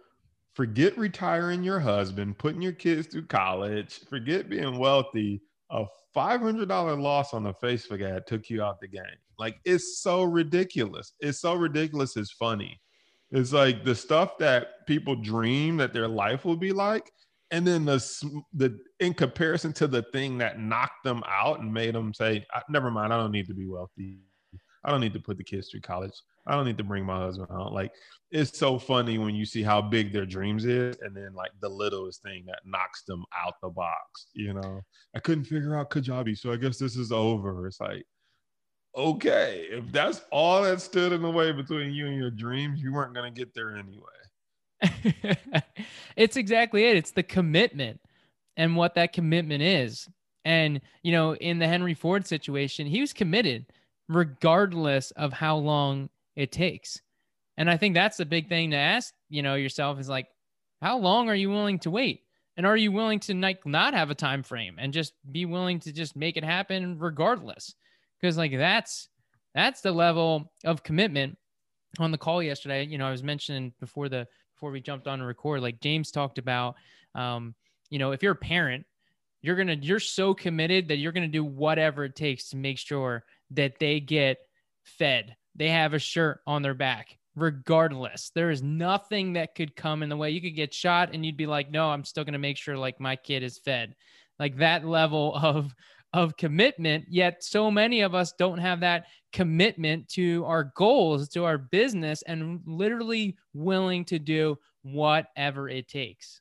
forget retiring your husband, putting your kids through college, forget being wealthy. A $500 loss on a Facebook ad took you out the game. Like, it's so ridiculous. It's so ridiculous. It's funny. It's like the stuff that people dream that their life will be like, and then the the in comparison to the thing that knocked them out and made them say, "Never mind, I don't need to be wealthy. I don't need to put the kids through college. I don't need to bring my husband home." Like it's so funny when you see how big their dreams is, and then like the littlest thing that knocks them out the box. You know, I couldn't figure out Kajabi, so I guess this is over. It's like okay, if that's all that stood in the way between you and your dreams, you weren't going to get there anyway. it's exactly it. It's the commitment and what that commitment is. And, you know, in the Henry Ford situation, he was committed regardless of how long it takes. And I think that's the big thing to ask, you know, yourself is like, how long are you willing to wait? And are you willing to like not have a time frame and just be willing to just make it happen regardless? Because like that's that's the level of commitment on the call yesterday. You know i was mentioning before the before we jumped on to record like james talked about um you know if you're a parent you're gonna you're so committed that you're gonna do whatever it takes to make sure that they get fed. They have a shirt on their back regardless. There is nothing that could come in the way. You could get shot and you'd be like no i'm still gonna make sure like my kid is fed. Like that level of of commitment, yet so many of us don't have that commitment to our goals, to our business, and literally willing to do whatever it takes.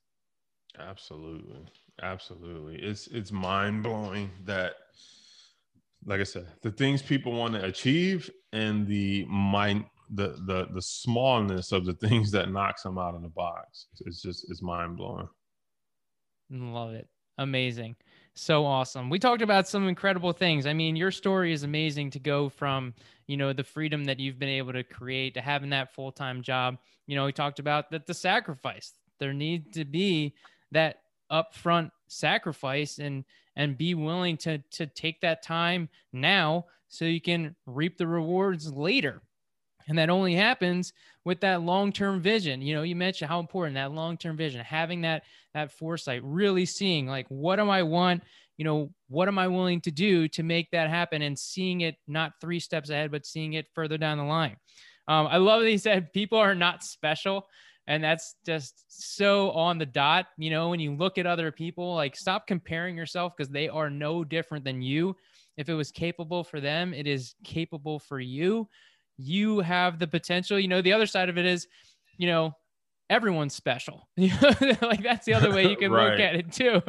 Absolutely. Absolutely. It's it's mind blowing that like I said, the things people want to achieve and the mind the the the smallness of the things that knocks them out of the box. It's just it's mind blowing. Love it. Amazing. So awesome. We talked about some incredible things. I mean, your story is amazing to go from, you know, the freedom that you've been able to create to having that full-time job. You know, we talked about that the sacrifice. There needs to be that upfront sacrifice and and be willing to to take that time now so you can reap the rewards later. And that only happens with that long-term vision. You know, you mentioned how important that long-term vision, having that that foresight, really seeing like what do I want, you know, what am I willing to do to make that happen and seeing it not three steps ahead, but seeing it further down the line. Um, I love that he said people are not special. And that's just so on the dot. You know, when you look at other people, like stop comparing yourself because they are no different than you. If it was capable for them, it is capable for you you have the potential. You know, the other side of it is, you know, everyone's special. like that's the other way you can right. look at it too.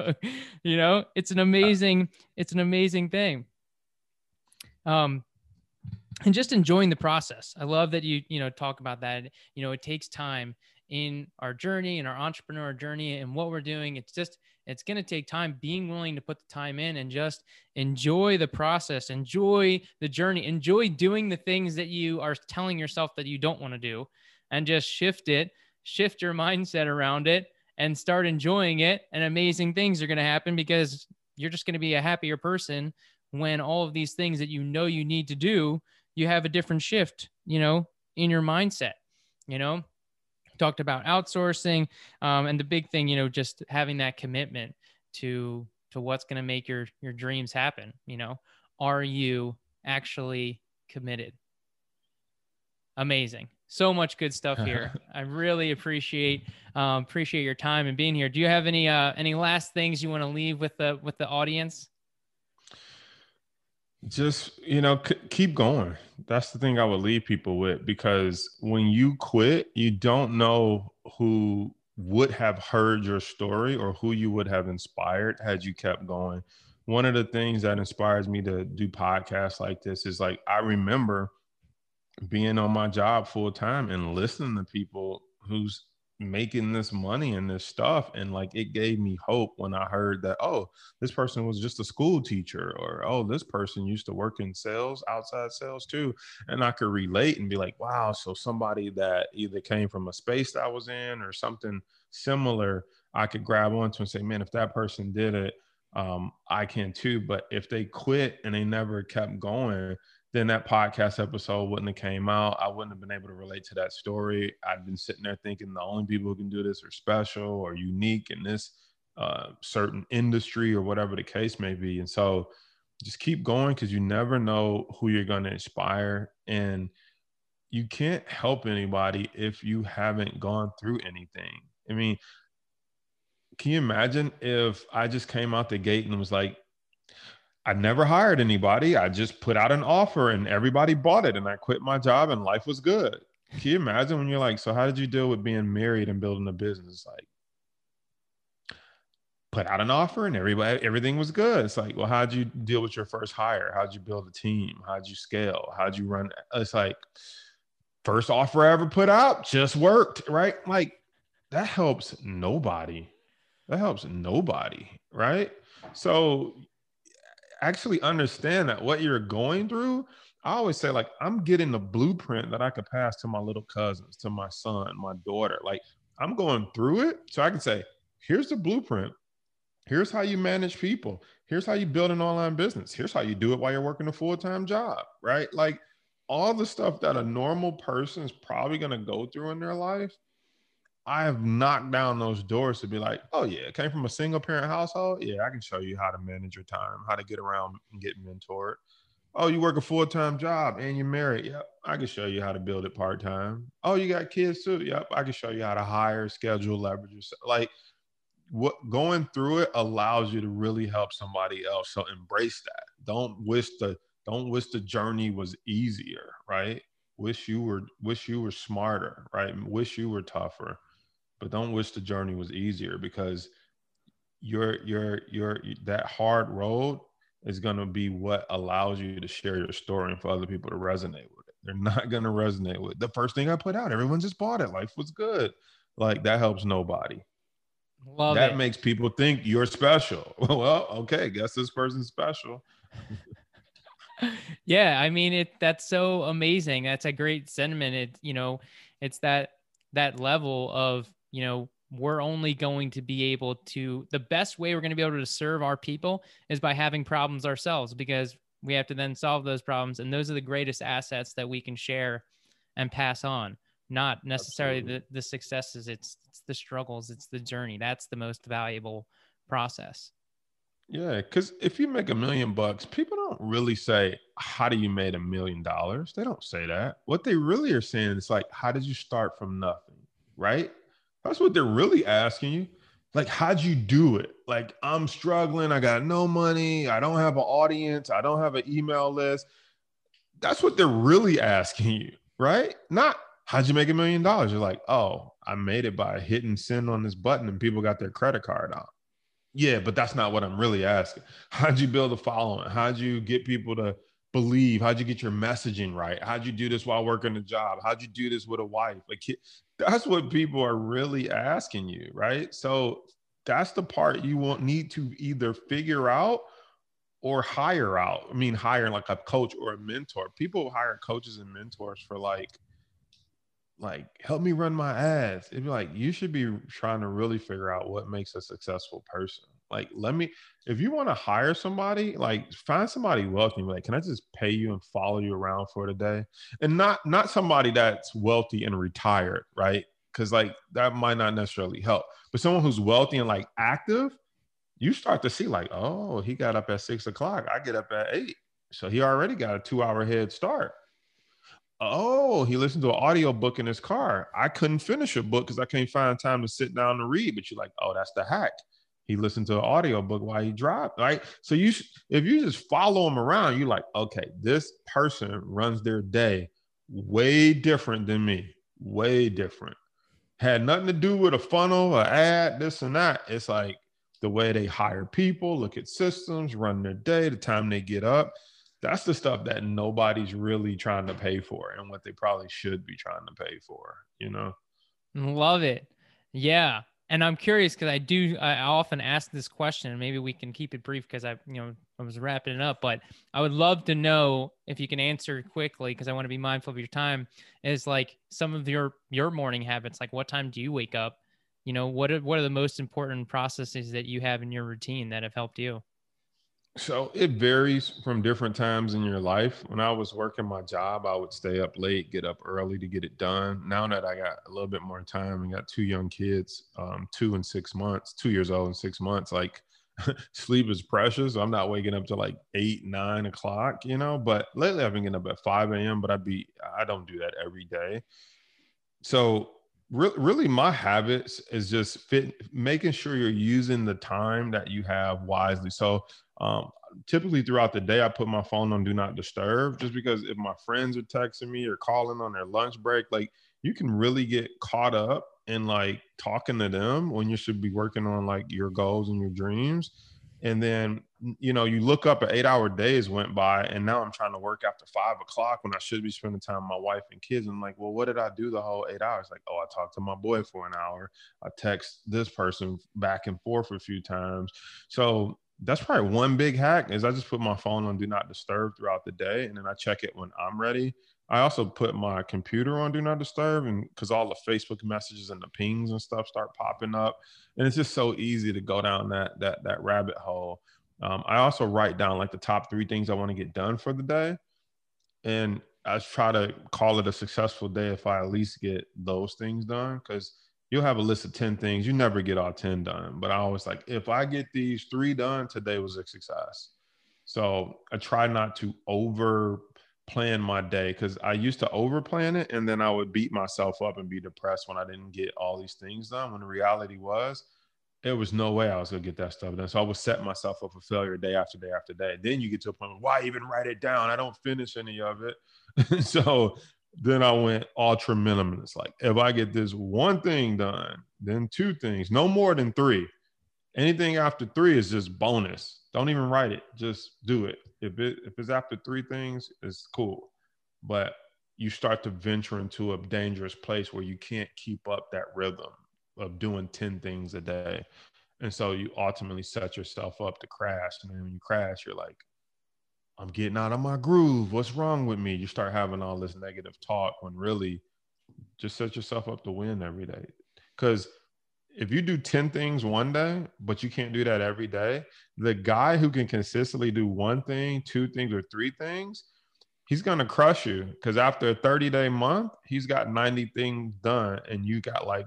you know, it's an amazing, it's an amazing thing. Um, and just enjoying the process. I love that you, you know, talk about that. You know, it takes time in our journey, in our entrepreneur journey, and what we're doing. It's just, it's going to take time being willing to put the time in and just enjoy the process, enjoy the journey, enjoy doing the things that you are telling yourself that you don't want to do, and just shift it, shift your mindset around it, and start enjoying it. And amazing things are going to happen because you're just going to be a happier person when all of these things that you know you need to do, you have a different shift, you know, in your mindset, you know, talked about outsourcing um, and the big thing you know just having that commitment to to what's going to make your your dreams happen you know? Are you actually committed? Amazing. So much good stuff here. I really appreciate um, appreciate your time and being here. Do you have any uh any last things you want to leave with the with the audience just you know c- keep going. That's the thing i would leave people with because when you quit you don't know who would have heard your story or who you would have inspired had you kept going. One of the things that inspires me to do podcasts like this is like i remember being on my job full time and listening to people whose making this money and this stuff and like it gave me hope when i heard that oh this person was just a school teacher or oh this person used to work in sales outside sales too and i could relate and be like wow so somebody that either came from a space that i was in or something similar i could grab onto and say man if that person did it um, i can too but if they quit and they never kept going then that podcast episode wouldn't have came out. I wouldn't have been able to relate to that story. I'd been sitting there thinking the only people who can do this are special or unique in this uh, certain industry or whatever the case may be. And so just keep going because you never know who you're going to inspire. And you can't help anybody if you haven't gone through anything. I mean, can you imagine if I just came out the gate and was like, I never hired anybody. I just put out an offer and everybody bought it and I quit my job and life was good. Can you imagine when you're like, so how did you deal with being married and building a business? Like put out an offer and everybody everything was good. It's like, well, how'd you deal with your first hire? How'd you build a team? How'd you scale? How'd you run? It's like first offer I ever put out just worked, right? Like that helps nobody. That helps nobody, right? So actually understand that what you're going through, I always say, like, I'm getting the blueprint that I could pass to my little cousins, to my son, my daughter. Like, I'm going through it. So I can say, here's the blueprint. Here's how you manage people. Here's how you build an online business. Here's how you do it while you're working a full time job, right? Like, all the stuff that a normal person is probably going to go through in their life I have knocked down those doors to be like, oh yeah, came from a single parent household. Yeah, I can show you how to manage your time, how to get around and get mentored. Oh, you work a full time job and you're married. Yep, I can show you how to build it part time. Oh, you got kids too. Yep, I can show you how to hire, schedule, leverage. Yourself. Like what going through it allows you to really help somebody else. So embrace that. Don't wish the don't wish the journey was easier, right? Wish you were wish you were smarter, right? Wish you were tougher but don't wish the journey was easier because your your your that hard road is going to be what allows you to share your story and for other people to resonate with it. They're not going to resonate with the first thing I put out. Everyone just bought it. Life was good. Like that helps nobody. Love that it. makes people think you're special. well, okay, guess this person's special. yeah, I mean it that's so amazing. That's a great sentiment. It you know, it's that that level of you know, we're only going to be able to, the best way we're going to be able to serve our people is by having problems ourselves because we have to then solve those problems. And those are the greatest assets that we can share and pass on, not necessarily the, the successes. It's, it's the struggles, it's the journey. That's the most valuable process. Yeah, because if you make a million bucks, people don't really say, How do you made a million dollars? They don't say that. What they really are saying is like, How did you start from nothing? Right? That's what they're really asking you. Like, how'd you do it? Like, I'm struggling. I got no money. I don't have an audience. I don't have an email list. That's what they're really asking you, right? Not how'd you make a million dollars? You're like, oh, I made it by hitting send on this button and people got their credit card out. Yeah, but that's not what I'm really asking. How'd you build a following? How'd you get people to believe? How'd you get your messaging right? How'd you do this while working a job? How'd you do this with a wife? Like that's what people are really asking you, right? So that's the part you won't need to either figure out or hire out. I mean, hire like a coach or a mentor. People hire coaches and mentors for like, like help me run my ads. It'd be like you should be trying to really figure out what makes a successful person. Like, let me, if you want to hire somebody, like find somebody wealthy. Like, can I just pay you and follow you around for the day? And not not somebody that's wealthy and retired, right? Because like that might not necessarily help. But someone who's wealthy and like active, you start to see like, oh, he got up at six o'clock. I get up at eight. So he already got a two hour head start. Oh, he listened to an audio book in his car. I couldn't finish a book because I can't find time to sit down and read. But you're like, oh, that's the hack he listened to an audio book while he drive, right? So you, if you just follow him around, you're like, okay, this person runs their day way different than me, way different. Had nothing to do with a funnel, or ad, this and that. It's like the way they hire people, look at systems, run their day, the time they get up. That's the stuff that nobody's really trying to pay for, and what they probably should be trying to pay for. You know. Love it. Yeah. And I'm curious because I do, I often ask this question, and maybe we can keep it brief because I, you know, I was wrapping it up, but I would love to know if you can answer quickly because I want to be mindful of your time. Is like some of your your morning habits, like what time do you wake up? You know, what are, what are the most important processes that you have in your routine that have helped you? So it varies from different times in your life. When I was working my job, I would stay up late, get up early to get it done. Now that I got a little bit more time and got two young kids, um, two and six months, two years old and six months, like sleep is precious. I'm not waking up to like eight, nine o'clock, you know. But lately I've been getting up at 5 a.m., but I'd be I don't do that every day. So re- really my habits is just fit making sure you're using the time that you have wisely. So um, typically throughout the day, I put my phone on do not disturb just because if my friends are texting me or calling on their lunch break, like you can really get caught up in like talking to them when you should be working on like your goals and your dreams. And then, you know, you look up at eight hour days went by and now I'm trying to work after five o'clock when I should be spending time with my wife and kids. And like, well, what did I do the whole eight hours? Like, oh, I talked to my boy for an hour. I text this person back and forth a few times. So that's probably one big hack is I just put my phone on do not disturb throughout the day and then I check it when I'm ready. I also put my computer on do not disturb and because all the Facebook messages and the pings and stuff start popping up. And it's just so easy to go down that that that rabbit hole. Um, I also write down like the top three things I want to get done for the day. And I try to call it a successful day if I at least get those things done. Cause you'll have a list of 10 things. You never get all 10 done. But I always like, if I get these three done, today was a success. So I try not to over plan my day because I used to over plan it and then I would beat myself up and be depressed when I didn't get all these things done. When the reality was, there was no way I was gonna get that stuff done. So I would set myself up for failure day after day after day. Then you get to a point where why even write it down? I don't finish any of it. so then I went ultra minimalist. Like if I get this one thing done, then two things, no more than three. Anything after three is just bonus. Don't even write it. Just do it. If it if it's after three things, it's cool. But you start to venture into a dangerous place where you can't keep up that rhythm of doing 10 things a day. And so you ultimately set yourself up to crash. And then when you crash, you're like, I'm getting out of my groove. What's wrong with me? You start having all this negative talk when really just set yourself up to win every day. Because if you do 10 things one day, but you can't do that every day, the guy who can consistently do one thing, two things, or three things, he's going to crush you. Because after a 30 day month, he's got 90 things done, and you got like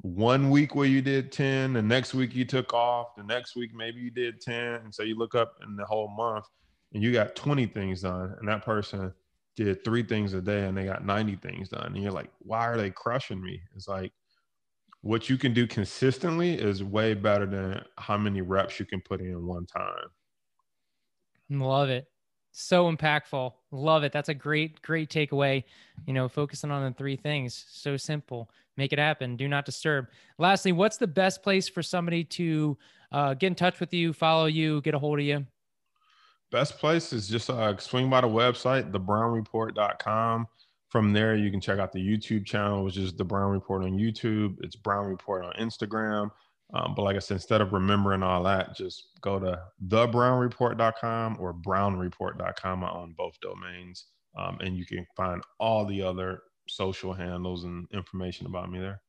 one week where you did 10, the next week you took off, the next week maybe you did 10. And so you look up in the whole month and you got 20 things done and that person did three things a day and they got 90 things done and you're like why are they crushing me? It's like what you can do consistently is way better than how many reps you can put in one time. Love it. So impactful. Love it. That's a great great takeaway. You know focusing on the three things. So simple. Make it happen. Do not disturb. Lastly what's the best place for somebody to uh, get in touch with you follow you get a hold of you best place is just uh, swing by the website, thebrownreport.com. From there, you can check out the YouTube channel, which is the Brown Report on YouTube. It's Brown Report on Instagram. Um, but like I said, instead of remembering all that, just go to thebrownreport.com or brownreport.com. I own both domains. Um, and you can find all the other social handles and information about me there.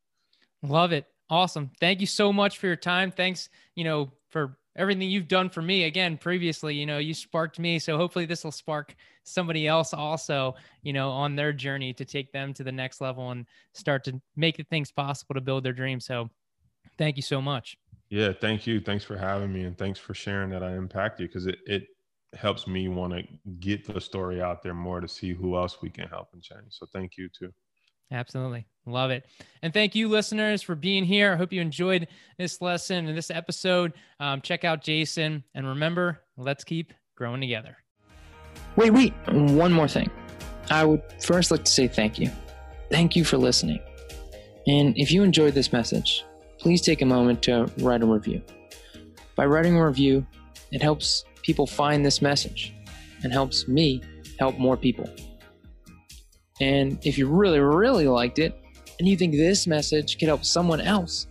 Love it. Awesome. Thank you so much for your time. Thanks, you know, for everything you've done for me. Again previously you know you sparked me so hopefully this will spark somebody else also you know on their journey to take them to the next level and start to make the things possible to build their dreams. So thank you so much. Yeah thank you. Thanks for having me and thanks for sharing that i impact you because it, it helps me want to get the story out there more to see who else we can help and change. So thank you too. Absolutely. Love it. And thank you, listeners, for being here. I hope you enjoyed this lesson and this episode. Um, check out Jason. And remember, let's keep growing together. Wait, wait. One more thing. I would first like to say thank you. Thank you for listening. And if you enjoyed this message, please take a moment to write a review. By writing a review, it helps people find this message and helps me help more people. And if you really, really liked it, and you think this message could help someone else,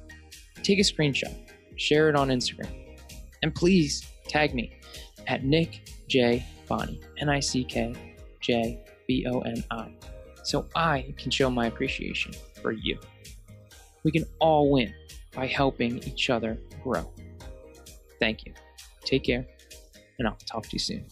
take a screenshot, share it on Instagram, and please tag me at Nick J Boni, N I C K J B O N I, so I can show my appreciation for you. We can all win by helping each other grow. Thank you. Take care, and I'll talk to you soon.